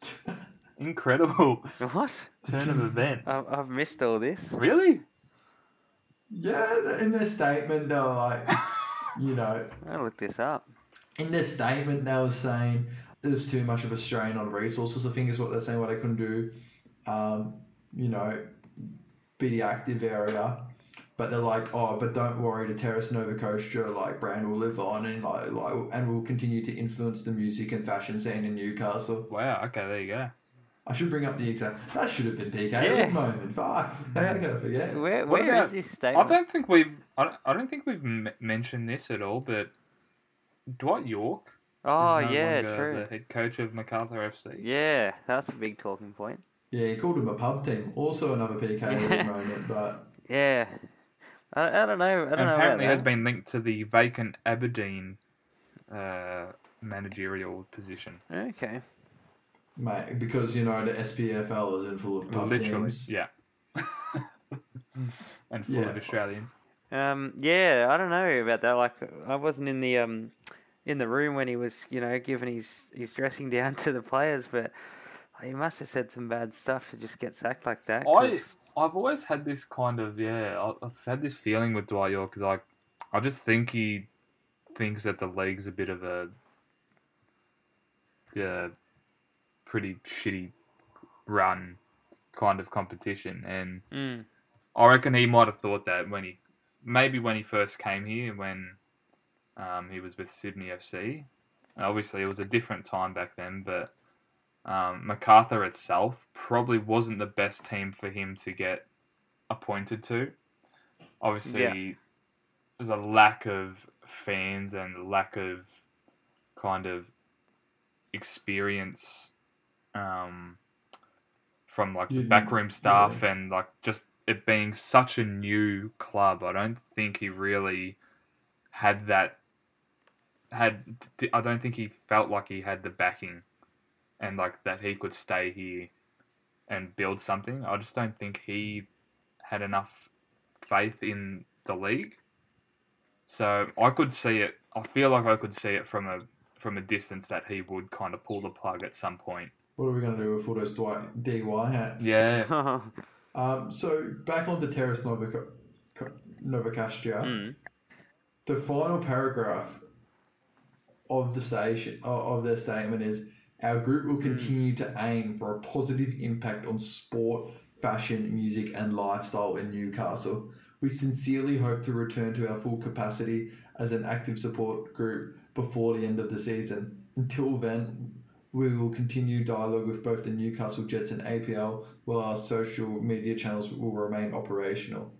incredible What? turn of events. I've, I've missed all this. really? Yeah, in their statement, they were like, you know, I'll look this up. in their statement, they were saying there's too much of a strain on resources. I think is what they're saying. What they couldn't do, um, you know, be the active area. But they're like, oh, but don't worry, the Terrace Novocastria like brand will live on and like, like and will continue to influence the music and fashion scene in Newcastle. Wow. Okay, there you go. I should bring up the exact. That should have been PK at Yeah. the moment. Fuck, how Yeah. could I forget? Where What where is about- this I don't think we've I don't, I don't think we've m- mentioned this at all, but Dwight Yorke. is Oh no yeah, true. The head coach of Macarthur FC. Yeah, that's a big talking point. Yeah, he called him a pub team. Also another PK at Yeah. the moment, but Yeah, I, I don't know. I don't and know apparently has been linked to the vacant Aberdeen uh, managerial position. Okay. Mate, because you know the SPFL is in full of pub Literally, teams. yeah. and full Yeah. of Australians. Um. Yeah, I don't know about that. Like, I wasn't in the um, in the room when he was, you know, giving his his dressing down to the players, but he must have said some bad stuff to just get sacked like that. I 'cause- I've always had this kind of yeah. I- I've had this feeling with Dwight Yorke. Like I just think he thinks that the league's a bit of a yeah, pretty shitty run, kind of competition. And Mm. I reckon he might have thought that when he, maybe when he first came here, when um, he was with Sydney FC. And obviously, it was a different time back then, but um, MacArthur itself probably wasn't the best team for him to get appointed to. Obviously, Yeah. there's a lack of fans and lack of kind of experience um, from like the You- backroom staff and like just it being such a new club. I don't think he really had that. Had I don't think he felt like he had the backing, and like that he could stay here and build something. I just don't think he had enough faith in the league. So I could see it. I feel like I could see it from a from a distance that he would kind of pull the plug at some point. What are we going to do with all those Dwight DY hats? Yeah. Um, so back on to Terrace Novica- Novocastria. mm. The final paragraph of the station of their statement is our group will continue to aim for a positive impact on sport, fashion, music, and lifestyle in Newcastle. We sincerely hope to return to our full capacity as an active support group before the end of the season. Until then, we will continue dialogue with both the Newcastle Jets and APL, while our social media channels will remain operational.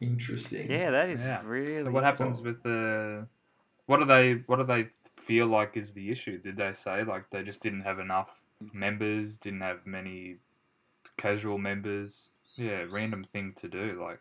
Interesting. Yeah, that is Yeah. really. So what happens with the? What do they? What do they feel like is the issue? Did they say like they just didn't have enough members? Didn't have many casual members? Yeah, random thing to do. Like,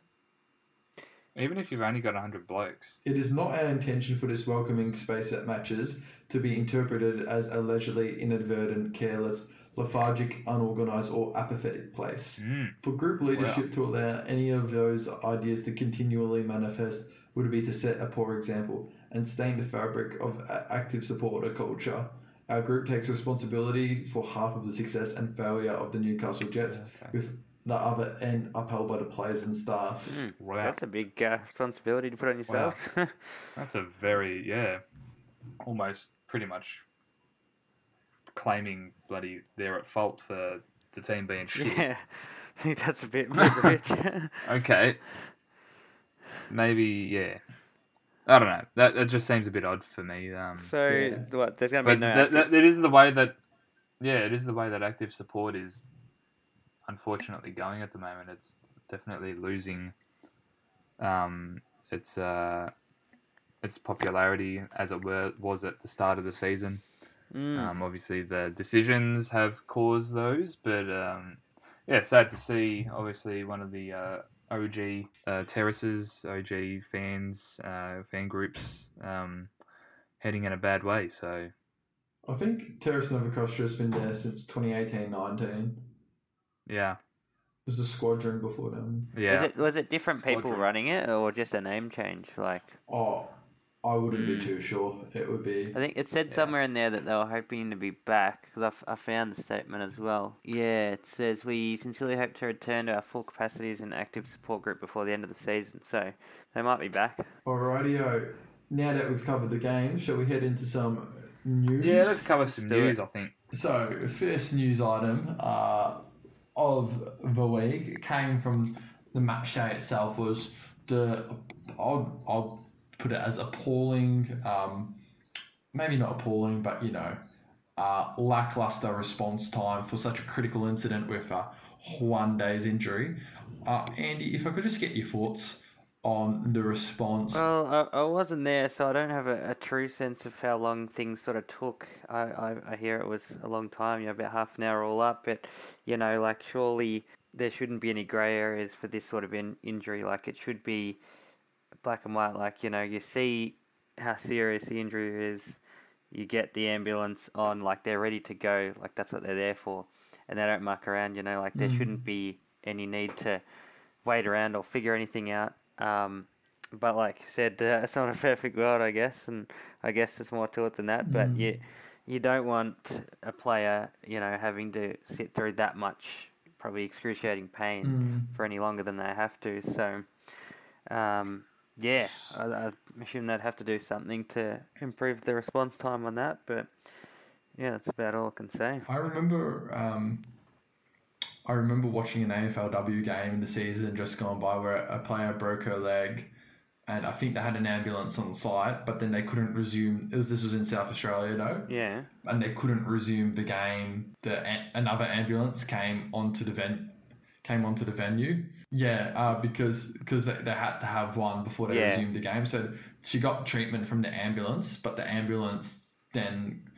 even if you've only got hundred blokes. It is not our intention for this welcoming space at matches to be interpreted as a leisurely, inadvertent, careless, lethargic, unorganised, or apathetic place. Mm. For group leadership to allow any of those ideas to continually manifest would be to set a poor example and stain the fabric of active supporter culture. Our group takes responsibility for half of the success and failure of the Newcastle Jets, Okay. with the other end upheld by the players and staff. Mm, Wow, That's a big uh, responsibility to put on yourself. that's a very yeah, almost pretty much claiming bloody they're at fault for the team being shit. yeah, I think that's a bit, rich. Okay. Maybe yeah. I don't know. That that just seems a bit odd for me. Um, so Yeah. what? There's gonna be but no. that, that, it is the way that yeah, it is the way that active support is unfortunately going at the moment. It's definitely losing um, its uh, its popularity as it were, was at the start of the season. Mm. Um, obviously, the decisions have caused those, but um, yeah, sad to see. Obviously, one of the uh, OG uh, terraces, OG fans, uh, fan groups, um, heading in a bad way. So I think Terrace Novakosh has been there since 2018-19. yeah, was a squadron before them. yeah, Was it was it different people running it or just a name change? Like Oh, I wouldn't Mm. be too sure. It would be. I think it said Yeah. somewhere in there that they were hoping to be back because I, f- I found the statement as well. Yeah, it says we sincerely hope to return to our full capacity as an active support group before the end of the season. So they might be back. Alrightio. Now that we've covered the game, shall we head into some news? yeah. Let's cover Let's some news. it. I think. So, first news item uh, of the week came from the match day itself was the I'll, I'll put it as appalling, um, maybe not appalling, but you know, uh, lackluster response time for such a critical incident with uh, Juande's injury. Uh, Andy, if I could just get your thoughts on the response. Well, I, I wasn't there, so I don't have a, a true sense of how long things sort of took. I, I, I hear it was a long time, you know, about half an hour all up, but, you know, like, surely there shouldn't be any grey areas for this sort of in, injury. Like, it should be black and white. Like, you know, you see how serious the injury is, you get the ambulance on, like, they're ready to go. Like, that's what they're there for. And they don't muck around, you know, like, there Mm. shouldn't be any need to wait around or figure anything out. Um, but like you said, uh, it's not a perfect world, I guess, and I guess there's more to it than that. But Mm. you you don't want a player, you know, having to sit through that much probably excruciating pain Mm. for any longer than they have to. So, um, yeah, I, I assume they'd have to do something to improve the response time on that. But yeah, that's about all I can say. I remember um, I remember watching an AFLW game in the season just gone by where a player broke her leg, and I think they had an ambulance on site, but then they couldn't resume. It was, this was in South Australia though, Yeah. and they couldn't resume the game. The another ambulance came onto the ven- came onto the venue. Yeah, uh, because because they, they had to have one before they Yeah. resumed the game. So she got treatment from the ambulance, but the ambulance then,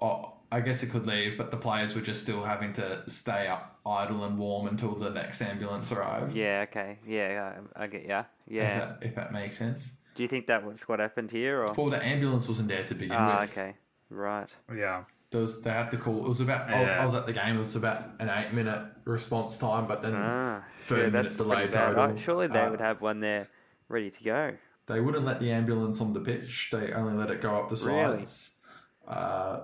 oh, I guess it could leave, but the players were just still having to stay up idle and warm until the next ambulance arrived. Yeah. Okay. Yeah. I, I get ya. If Yeah. that, if that makes sense. Do you think that was what happened here, or? Well, the ambulance wasn't there to begin Ah, with. okay. Right. Yeah. There was, they had to call. It was about. I, Yeah. I was at the game. It was about an eight-minute response time, but then Ah. 30 yeah, minutes that's delay pretty bad. Oh, surely they Uh, would have one there ready to go. They wouldn't let the ambulance on the pitch. They only let it go up the Really? sides. Uh,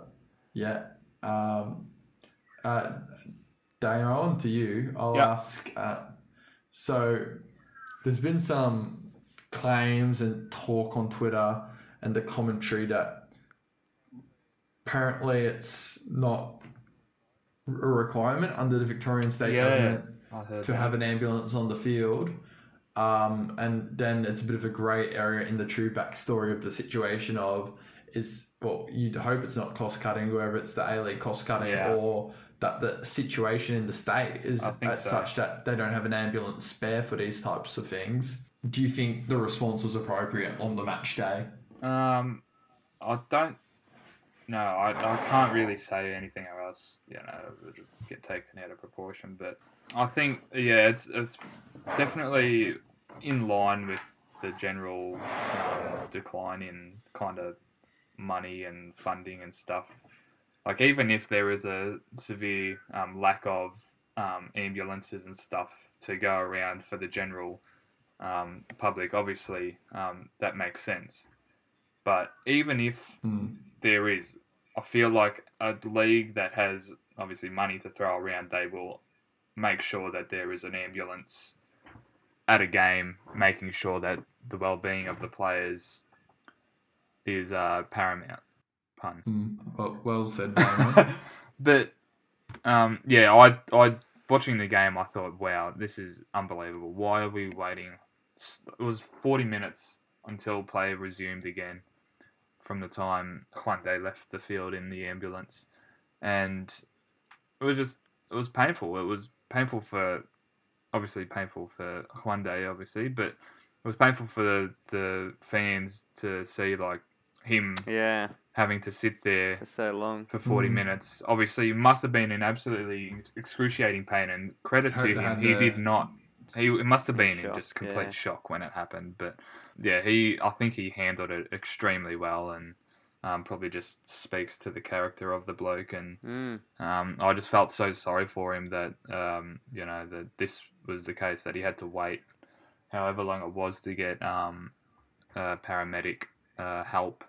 yeah. Um, uh, Dion, to you, I'll Yeah. ask. Uh, so, there's been some claims and talk on Twitter and the commentary that apparently it's not a requirement under the Victorian state Yeah. government to that. have an ambulance on the field. Um, and then it's a bit of a grey area in the true backstory of the situation of is well, you'd hope it's not cost cutting, whether it's the A League cost cutting Yeah. or that the situation in the state is at so. such that they don't have an ambulance spare for these types of things. Do you think the response was appropriate on the match day? Um, I don't. No, I, I can't really say anything else. You know, it would get taken out of proportion. But I think, yeah, it's it's definitely in line with the general um, decline in kind of money and funding and stuff. Like even if there is a severe um, lack of um, ambulances and stuff to go around for the general um, public, obviously um, that makes sense. But even if Hmm. there is, I feel like a league that has obviously money to throw around, they will make sure that there is an ambulance at a game, making sure that the well-being of the players is uh, paramount. Pun. Hmm. Well, well said, but um, yeah, I I watching the game, I thought, wow, this is unbelievable. Why are we waiting? It was forty minutes until play resumed again from the time Juande left the field in the ambulance, and it was just it was painful. It was painful for obviously painful for Juande, obviously, but it was painful for the, the fans to see like him Yeah. having to sit there For so long. for 40 Mm. minutes. Obviously, he must have been in absolutely excruciating pain, and credit Hope to him, he the- did not. He it must have been in just complete yeah. shock when it happened. But yeah, he I think he handled it extremely well, and um, probably just speaks to the character of the bloke. And Mm. um, I just felt so sorry for him that um, you know that this was the case that he had to wait however long it was to get um, uh, paramedic uh, help.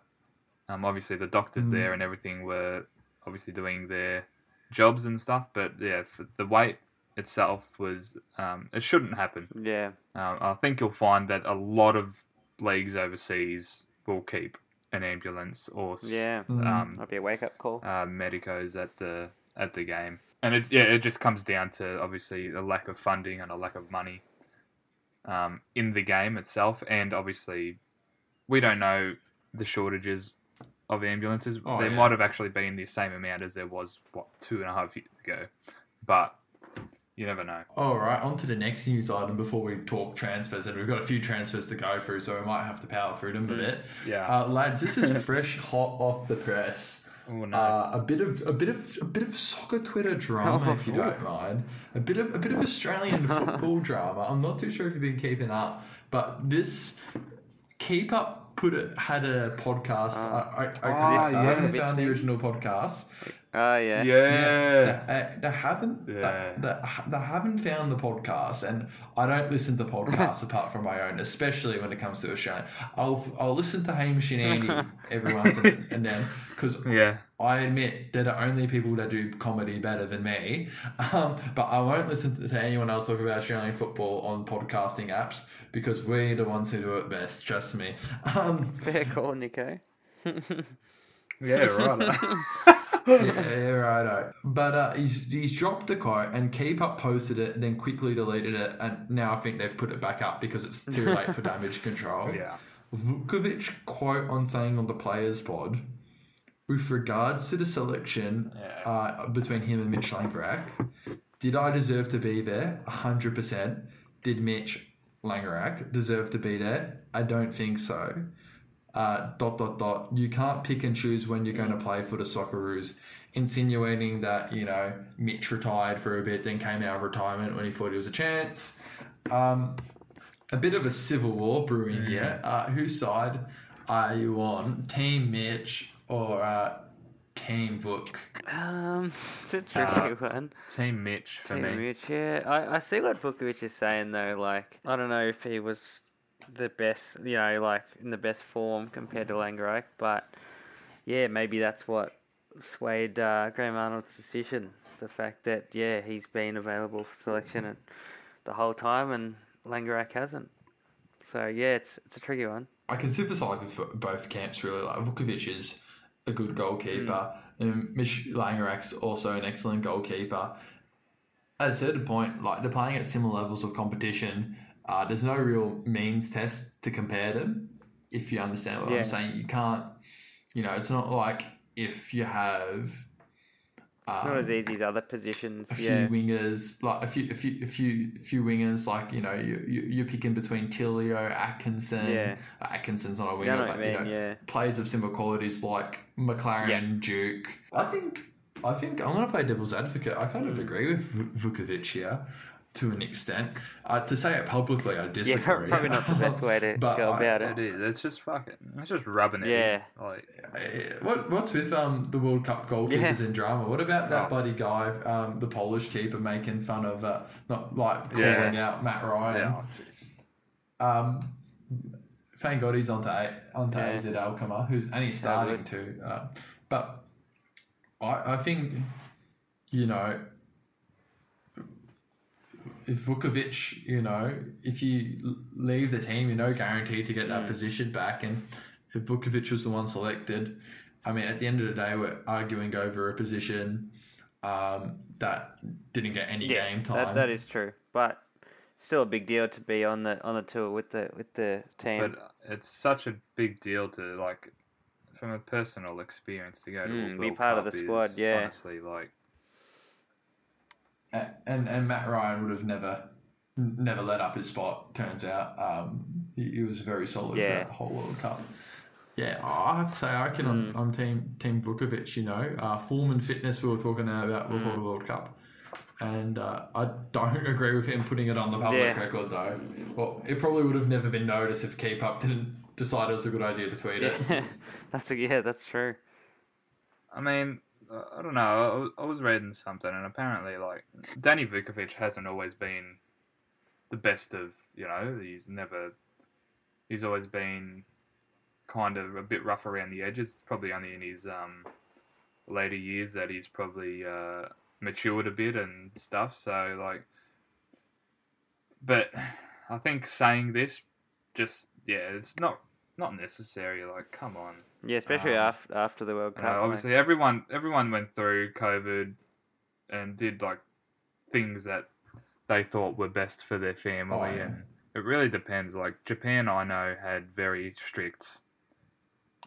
Um, obviously, the doctors Mm. there and everything were obviously doing their jobs and stuff, but yeah, for the wait itself was um, it shouldn't happen. Yeah. Um, I think you'll find that a lot of leagues overseas will keep an ambulance or s- Yeah. Mm. um, Might be a wake up call. uh, medicos at the at the game, and it yeah it just comes down to obviously a lack of funding and a lack of money um, in the game itself, and obviously we don't know the shortages of ambulances. Oh, there yeah. might have actually been the same amount as there was what two and a half years ago, but you never know. All right, on to the next news item before we talk transfers, and we've got a few transfers to go through, so we might have to power through them a bit. Yeah. Uh, lads, this is fresh, hot off the press. oh no. Uh, a bit of a bit of a bit of soccer Twitter drama, if you Oh. don't mind. A bit of a bit of Australian football drama. I'm not too sure if you've been keeping up, but this keep up put it had a podcast. Ah. I, I, I, Ah, I haven't yeah. found the original podcast. Oh, yeah. yes. They, uh, they haven't. they- Yeah. They, they haven't found the podcast, and I don't listen to podcasts apart from my own, especially when it comes to Australia. I'll I'll listen to Hamish and Andy every once and, and then because yeah. I admit they're the only people that do comedy better than me. Um, but I won't listen to, to anyone else talk about Australian football on podcasting apps because we're the ones who do it best. Trust me. Um, Fair call, Nico. Yeah. Right. yeah, righto. But uh, he's he's dropped the quote and Keep Up posted it, and then quickly deleted it, and now I think they've put it back up because it's too late for damage control. yeah. Vukovic quote on saying on the players pod, with regards to the selection Yeah. uh, between him and Mitch Langerak, did I deserve to be there? hundred percent. Did Mitch Langerak deserve to be there? I don't think so. Uh, dot dot dot. You can't pick and choose when you're going to play for the Socceroos, insinuating that you know Mitch retired for a bit, then came out of retirement when he thought he was a chance. Um, a bit of a civil war brewing here. Uh, whose side are you on? Team Mitch or uh, Team Vuk? Um, it's a Uh, tricky one. Team Mitch for Team me. Mitch, yeah. I, I see what Vukovic is saying though. Like, I don't know if he was the best, you know, like in the best form compared to mm-hmm. Langerak, but yeah, maybe that's what swayed uh, Graham Arnold's decision. The fact that yeah, he's been available for selection mm-hmm. and the whole time, and Langerak hasn't. So yeah, it's it's a tricky one. I can sympathise with both camps really. Like Vukovic is a good goalkeeper, mm. and Mitch Langerak's also an excellent goalkeeper. At a certain point, like they're playing at similar levels of competition. Uh, there's no real means test to compare them. If you understand what Yeah. I'm saying, you can't. You know, it's not like if you have. Not um, as easy as other positions. a few Yeah. wingers, like a few, a few, a few, a few wingers. Like you know, you, you you're picking between Tilio, Atkinson. Yeah. Atkinson's not a winger, what I you know, Yeah. players of similar qualities like Maclaren, Yeah. Duke. I think, I think I'm to play devil's advocate. I kind of Mm. agree with Vukovic here to an extent. Uh, to say it publicly, I disagree. Yeah, disagree. probably not the best way to But go I- about It it. is. It's just fucking. It's just rubbing it. Yeah. In. Like. What what's with um the World Cup goalkeepers Yeah. in drama? What about that Oh. bloody guy, um, the Polish keeper, making fun of uh, not like calling Yeah. out Matt Ryan? Yeah. Um, thank God he's onto A- onto Yeah. AZ Alkmaar, who's and he's So starting to. Uh, but I I think you know if Vukovic, you know, if you leave the team, you're no guaranteed to get that Mm. position back. And if Vukovic was the one selected, I mean, at the end of the day, we're arguing over a position um, that didn't get any Yeah, game time. That, that is true, but still a big deal to be on the on the tour with the with the team. But it's such a big deal to like, from a personal experience, to go to Mm, be World part of Cup the squad, is yeah. Honestly, like, A- and and Matt Ryan would have never never let up his spot. Turns out, um, he, he was very solid Yeah. for that whole World Cup. Yeah, I have to say I can on, Mm. on team Team Vukovic. You know, uh, form and fitness we were talking about before Mm. the World Cup, and uh, I don't agree with him putting it on the public Yeah. record though. Well, it probably would have never been noticed if Keep Up didn't decide it was a good idea to tweet it. yeah, that's a, yeah, that's true. I mean, I don't know. I was, reading something, and apparently, like, Danny Vukovic hasn't always been the best of. You know, he's never. He's always been kind of a bit rough around the edges. Probably only in his um, later years that he's probably uh, matured a bit and stuff. So, like, but I think saying this, just yeah, it's not not necessary. Like, come on. Yeah, especially Um, after after the World Cup. like- obviously, everyone everyone went through COVID and did like things that they thought were best for their family, Oh, yeah. and it really depends. Like Japan, I know had very strict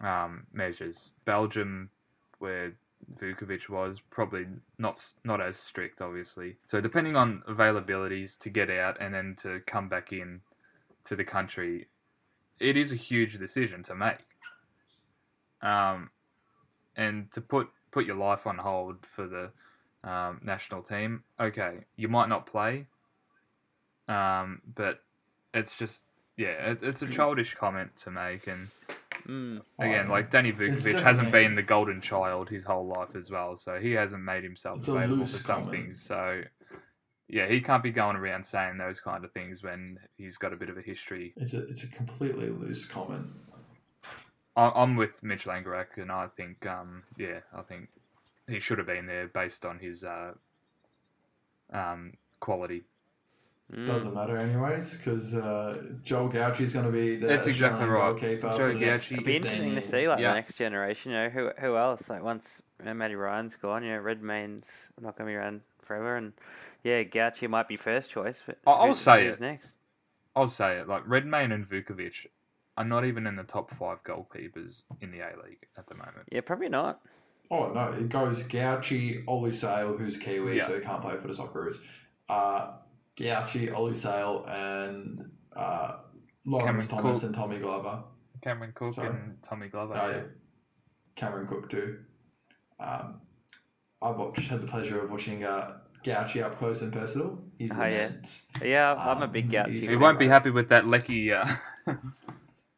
um, measures. Belgium, where Vukovic was, probably not not as strict, obviously. So depending on availabilities to get out and then to come back in to the country, it is a huge decision to make. Um, and to put put your life on hold for the um, national team, okay, you might not play, um, but it's just yeah, it, it's a childish comment to make, and Mm, again, Oh, like Danny It's Vukovic hasn't been the golden child his whole life as well, so he hasn't made himself It's available for some comment. things. So yeah, he can't be going around saying those kind of things when he's got a bit of a history It's a it's a completely loose comment. I- I'm with Mitch Langerak, and I think, um, yeah, I think he should have been there based on his uh, um, quality. Mm. Doesn't matter anyways because uh, Joel Gauci's going to be the That's exactly right. goalkeeper Joe for the next Gauci. It'd be 15 interesting to see like Yeah. the next generation. You know, who who else? Like once you know, Matty Ryan's gone, you know, Redmayne's not going to be around forever, and yeah, Gauci might be first choice. But I- I'll who's- say who's it. next. I'll say it. Like Redmayne and Vukovic are not even in the top five goalkeepers in the A League at the moment. Yeah, probably not. Oh no, it goes Gauci, Ollie Sail, who's Kiwi, Yeah. so he can't play for the Socceroos. Uh, Gauci, Ollie Sail, and uh, Lawrence Cameron Thomas Cook. and Tommy Glover. Cameron Cook Sorry. and Tommy Glover. Oh, yeah. Cameron Cook too. Um, I've watched, had the pleasure of watching uh, Gauci up close and personal. He's Oh, yeah. immense. Yeah, I'm a Um, big Gauci. He won't be happy with that Leckie, uh,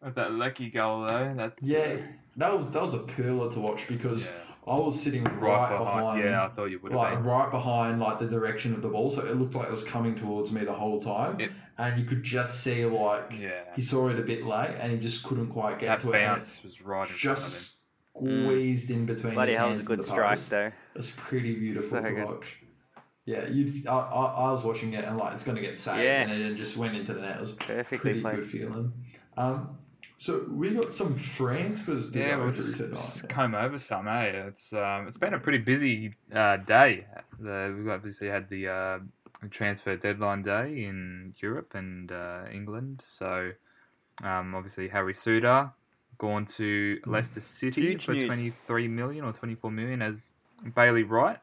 with that lucky goal though. That's Yeah, that was that was a pearler to watch because yeah. I was sitting right, right behind. behind Yeah, I thought you would have like been. right behind like the direction of the ball, so it looked like it was coming towards me the whole time, It- and you could just see like Yeah, he saw it a bit late and he just couldn't quite get that to it. and bounce was right in it front of him. just squeezed in between. Bloody his hell, was hands a and good the strike post. though. It's pretty beautiful So to good. watch. Yeah, you. I, I, I was watching it and like it's going to get saved, Yeah. and it just went into the net. It was Perfectly pretty placed. good feeling. Um, so we got some transfers to Yeah, go we'll through just, tonight. just comb over some, eh? It's um, it's been a pretty busy uh, day. The, we've obviously had the uh, transfer deadline day in Europe and uh, England. So um, obviously Harry Souttar gone to Leicester City Huge for news. 23 million or 24 million as Bailey Wright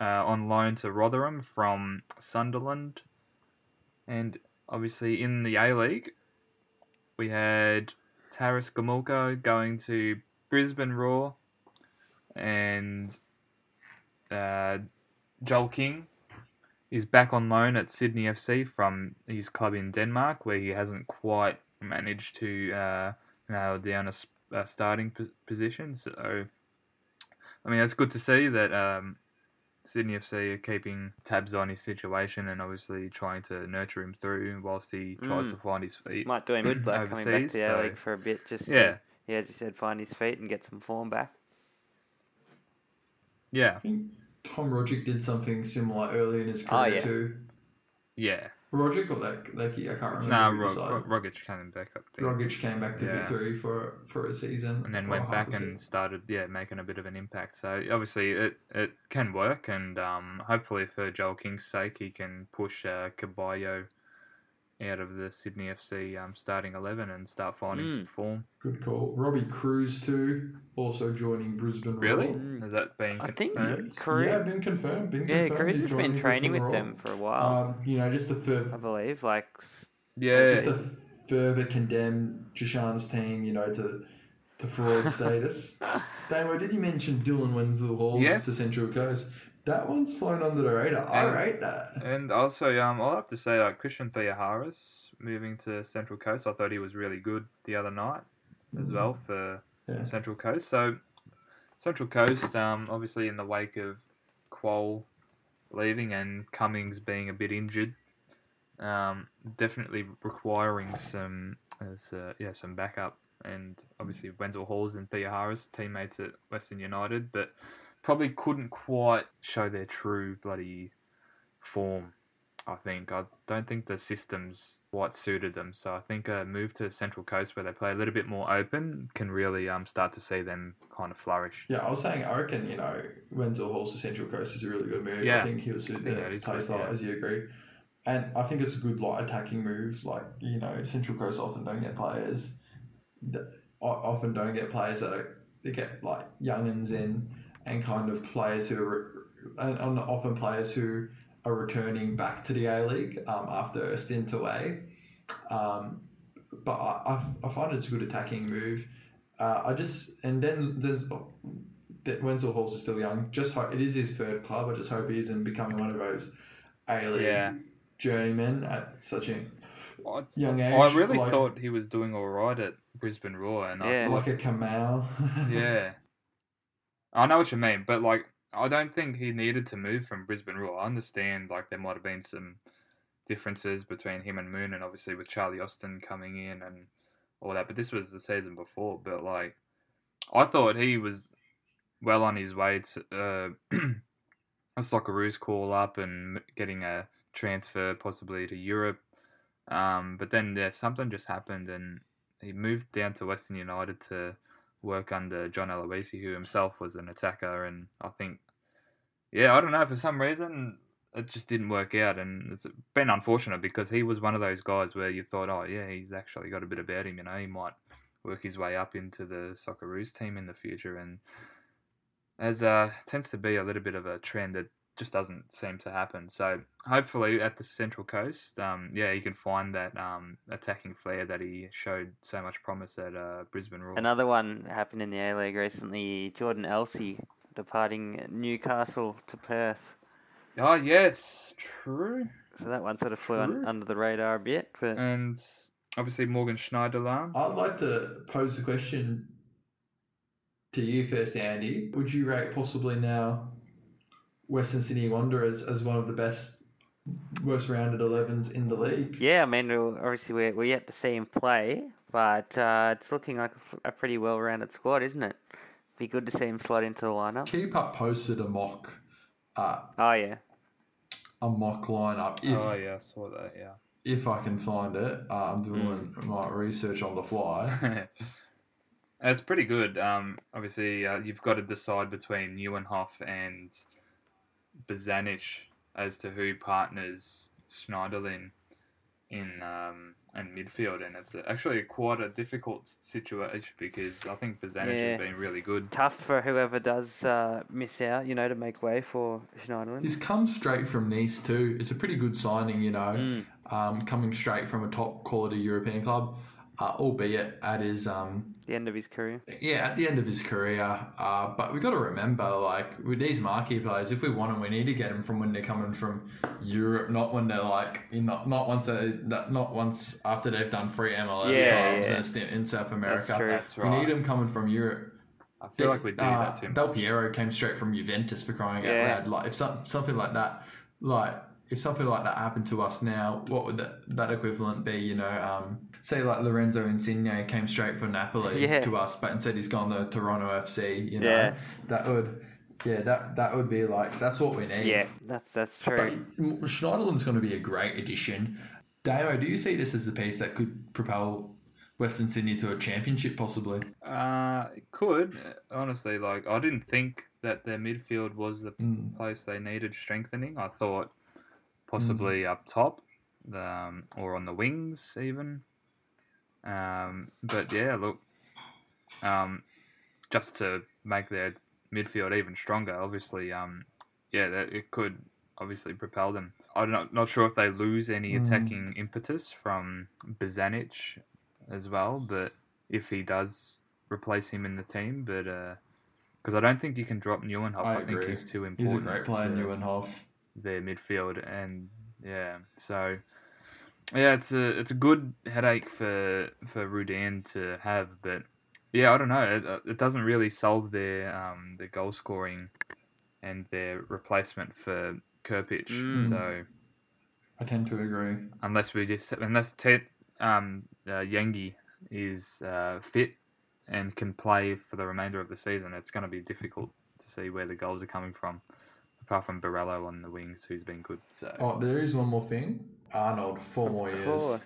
uh, on loan to Rotherham from Sunderland. And obviously in the A League, we had Taras Gomulka going to Brisbane Roar, and uh, Joel King is back on loan at Sydney FC from his club in Denmark, where he hasn't quite managed to uh, nail down a starting pos- position. So, I mean, it's good to see that um, Sydney FC are keeping tabs on his situation and obviously trying to nurture him through whilst he tries Mm. to find his feet. Might do him good like coming back Overseas, to the so- League for a bit, just Yeah, to, yeah, as you said, find his feet and get some form back. yeah, I think Tom Rogic did something similar early in his Oh, career yeah. too. yeah. Rogic or Lek- Leckie, I can't remember. Nah, Rog- Rog- Rogic coming back up there. Rogic came back to Yeah. victory for for a season, and then went back and started yeah making a bit of an impact so obviously it, it can work and um, hopefully for Joel King's sake he can push uh, Caballo out of the Sydney FC um, starting 11 and start finding Mm. some form Good call. Robbie Kruse too, also joining Brisbane. really Roar. Mm. has that been I think confirmed Career. Yeah, been confirmed. Been Yeah, confirmed. Kruse has been training with Brisbane them for a while, Um, you know, just the I believe. Like, yeah just to further condemn Jashan's team, you know, to to fraud status. Damo, did you mention Dylan Wenzel Halls Yes. to Central Coast? That one's flown under the radar. I And- rate that. and also um, I'll have to say like Christian Theoharous moving to Central Coast I thought he was really good the other night as Mm. well for Yeah. Central Coast. So Central Coast, um, obviously in the wake of Kuol leaving and Cummings being a bit injured, um, definitely requiring some as uh, yeah some backup. And obviously Wenzel Halls and Theoharous, teammates at Western United, but probably couldn't quite show their true bloody form. I think I don't think the systems quite suited them. So I think a move to Central Coast where they play a little bit more open can really um start to see them kind of flourish. Yeah, I was saying, I reckon, you know, Wenzel Halls to Central Coast is a really good move. Yeah. I think he'll suit I think the that is play good, yeah. as you agree. And I think it's a good like attacking move. Like, you know, Central Coast often don't get players, that, often don't get players that are, they get like youngins in and kind of players who are, and, and often players who are returning back to the A League um, after a stint away. Um, but I, I, I find it's a good attacking move. Uh, I just and then there's that Wenzel Halls is still young. Just hope it is his third club. I just hope he isn't becoming one of those A League Yeah. journeymen at such a I, young age. I really like, thought he was doing all right at Brisbane Roar, and Yeah. I like a Kamal. yeah, I know what you mean, but like I don't think he needed to move from Brisbane Roar. I understand like there might have been some differences between him and Moon, and obviously with Charlie Austin coming in and all that. But this was the season before. But like, I thought he was well on his way to uh, a Socceroos call up and getting a transfer possibly to Europe. Um, but then yeah, something just happened, and he moved down to Western United to work under John Aloisi, who himself was an attacker. And I think, yeah, I don't know for some reason it just didn't work out, and it's been unfortunate because he was one of those guys where you thought, oh yeah, he's actually got a bit about him. You know, he might work his way up into the Socceroos team in the future, and as uh, tends to be a little bit of a trend that just doesn't seem to happen. So hopefully at the Central Coast, um, yeah, you can find that um, attacking flair that he showed so much promise at uh, Brisbane Roar. Another one happened in the A League recently. Jordan Elsey departing Newcastle to Perth. Oh yes, true. So that one sort of flew un- under the radar a bit, but And obviously Morgan Schneiderlin. I'd like to pose a question to you first, Andy. Would you rate possibly now Western Sydney Wanderers as one of the best, worst rounded 11s in the league? yeah, I mean, obviously we're, we're yet to see him play, but uh, it's looking like a pretty well-rounded squad, isn't it? Be good to see him slot into the lineup. Keepup posted a mock, uh, Oh yeah, a mock lineup. If, Oh yeah, I saw that. Yeah. if I can find it, uh, I'm doing Mm. my research on the fly. It's pretty good. Um, obviously, uh, you've got to decide between Nieuwenhof and Bozanic as to who partners Schneiderlin in um, in midfield, and it's actually quite a difficult situation because I think Bozanic Yeah. has been really good. tough for whoever does uh, miss out, you know, to make way for Schneiderlin. He's come straight from Nice too. It's a pretty good signing, you know. Mm. um, coming straight from a top quality European club, uh, albeit at his um, The end of his career. yeah at the end of his career. Uh, but we've got to remember, like with these marquee players, if we want them, we need to get them from when they're coming from Europe, not when they're like you know, not once they, not once after they've done three MLS Yeah, clubs yeah. in South America. That's true. That's right. We need them coming from Europe. I feel like we do uh, that too Del. Piero came straight from Juventus for crying out loud. Like if some, something like that, like if something like that happened to us now, what would that, that equivalent be? You know, um, say like Lorenzo Insigne came straight from Napoli Yeah. to us, but instead he's gone to Toronto FC. You know, Yeah. that would, yeah, that that would be like that's what we need. Yeah, that's that's But true. Schneiderlin's going to be a great addition. Damo, do you see this as a piece that could propel Western Sydney to a championship possibly? Uh, it could honestly. Like I didn't think that their midfield was the Mm. place they needed strengthening. I thought possibly up top, um, or on the wings even. Um, but yeah, look, um, just to make their midfield even stronger, obviously, um, yeah, that it could obviously propel them. I'm not not sure if they lose any Mm. attacking impetus from Bozanic as well, but if he does replace him in the team, but because I don't think you can drop Nieuwenhof, I I, think he's too important. He's important. a great player, to Nieuwenhof. Their midfield, and yeah, so yeah, it's a it's a good headache for for Rudan to have, but yeah, I don't know, it, it doesn't really solve their um their goal scoring and their replacement for Kerpich. Mm. So I tend to agree. unless we just unless Ted um uh, Yengi is uh, fit and can play for the remainder of the season, it's going to be difficult to see where the goals are coming from. Apart from Borrello on the wings, who's been good. So Oh, there is one more thing. Arnold, four more Of years. course.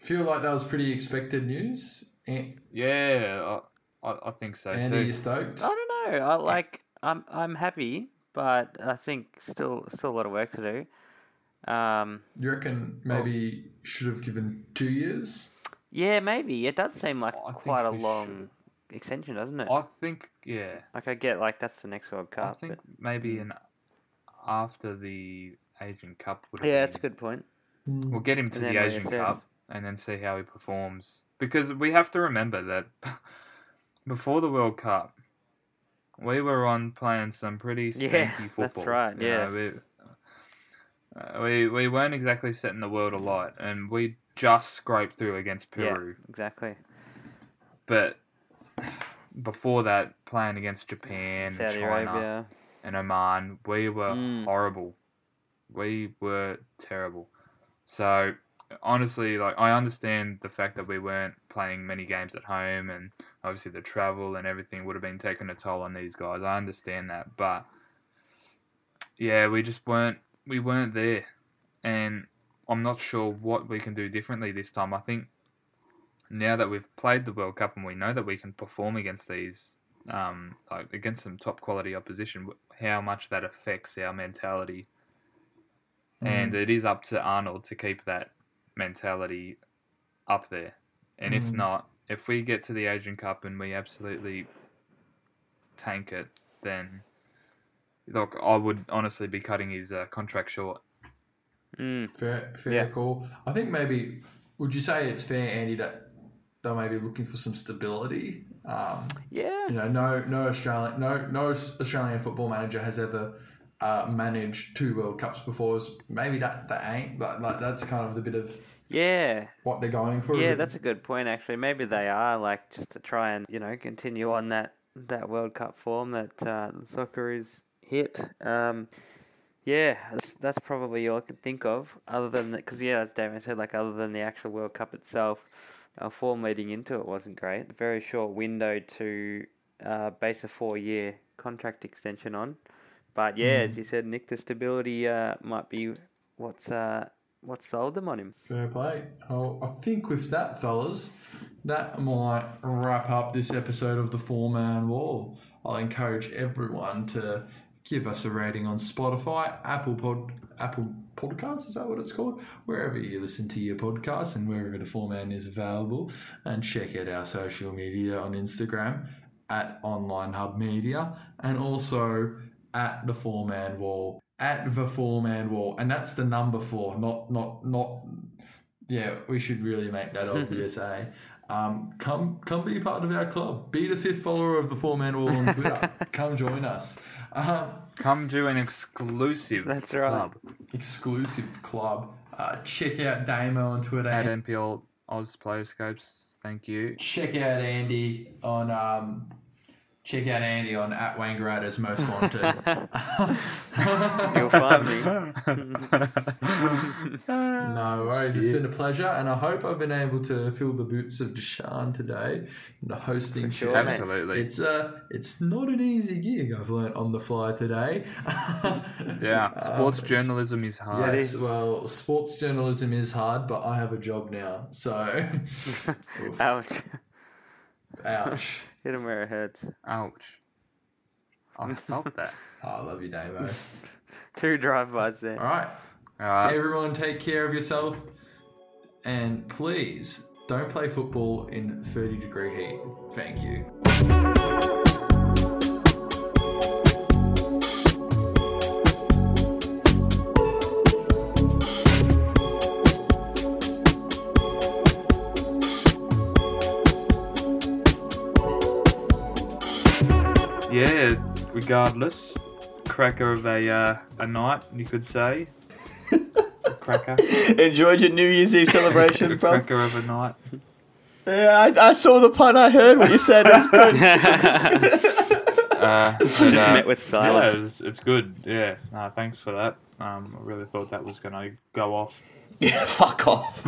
Feel like that was pretty expected news. An- yeah, I, I, I think so Andy, you too. stoked? I don't know. I like. I'm I'm happy, but I think still still a lot of work to do. Um, You reckon maybe should have given two years? yeah, maybe it does seem like I think quite a we long extension, doesn't it? I think yeah, Like I get like that's the next World Cup. I Cup. think but maybe an after the Asian Cup would. have yeah, that's a good point. We'll get him to the Asian reassess. Cup and then see how he performs. Because we have to remember that before the World Cup, we were on playing some pretty Yeah, stinky that's football. right, you yeah. know, we, uh, we we weren't exactly setting the world alight, and we just scraped through against Peru. Yeah, exactly. But before that, playing against Japan, Saudi China, Arabia. and Oman, we were Mm. horrible. We were terrible. So honestly, like I understand the fact that we weren't playing many games at home, and obviously the travel and everything would have been taking a toll on these guys. I understand that, but yeah, we just weren't we weren't there, and I'm not sure what we can do differently this time. I think now that we've played the World Cup and we know that we can perform against these, um, like against some top quality opposition, how much that affects our mentality. And it is up to Arnold to keep that mentality up there. And if Mm. not, if we get to the Asian Cup and we absolutely tank it, then look, I would honestly be cutting his uh, contract short. Mm. Fair, fair Yeah. call. I think maybe would you say it's fair, Andy, that they're maybe looking for some stability? Um, Yeah. you know, no, no Australian, no, no Australian football manager has ever uh, managed two World Cups before. So maybe that that ain't like, like that's kind of the bit of Yeah. what they're going for. Yeah, that's a good point actually. Maybe they are like just to try and you know continue on that that World Cup form that uh, the Socceroos hit. Um, yeah, that's, that's probably all I can think of. Other than that, because yeah, as Damon said, like other than the actual World Cup itself, our form leading into it wasn't great. Very short window to uh, base a four-year contract extension on. But yeah, as you said, Nick, the stability uh, might be what's uh, what sold them on him. Fair play. Oh, I think with that, fellas, that might wrap up this episode of the Four Man Wall. I'll encourage everyone to give us a rating on Spotify, Apple Pod, Apple Podcasts. Is that what it's called? Wherever you listen to your podcast and wherever the Four Man is available, and check out our social media on Instagram at Online Hub Media and also at the Four Man Wall. At the Four Man Wall, and that's the number four, not not not. Yeah, we should really make that obvious, eh? Um, come come be part of our club. Be the fifth follower of the Four Man Wall on Twitter. come join us. Um, Come to an exclusive That's right. club exclusive club. Uh, check out Damo on Twitter. at NPL Oz Playoscopes. Thank you. check out Andy on um, check out Andy on at Wangaratta's most wanted. You'll find me. No worries, it's been a pleasure, and I hope I've been able to fill the boots of Deshaun today in the hosting For sure, chair. Absolutely. It's uh, it's not an easy gig. I've learnt on the fly today. Yeah, sports Um, journalism is hard. Yes, well, sports journalism is hard, but I have a job now, so Ouch. ouch. Hit him where it hurts. Ouch. Oh, I felt that. Oh, I love you, Davo. Two drive-bys there. All right, All right. everyone, take care of yourself, and please don't play football in 30 degree heat. Thank you. Regardless, cracker of a uh, a night, you could say. A cracker. Enjoyed your New Year's Eve a celebration, bro. cracker of a night. Yeah, I, I saw the pun. I heard what you said. It's good. Uh, but, Just uh, met with silence. Yeah, it's, it's good. Yeah, no, thanks for that. Um, I really thought that was going to go off. yeah, fuck off.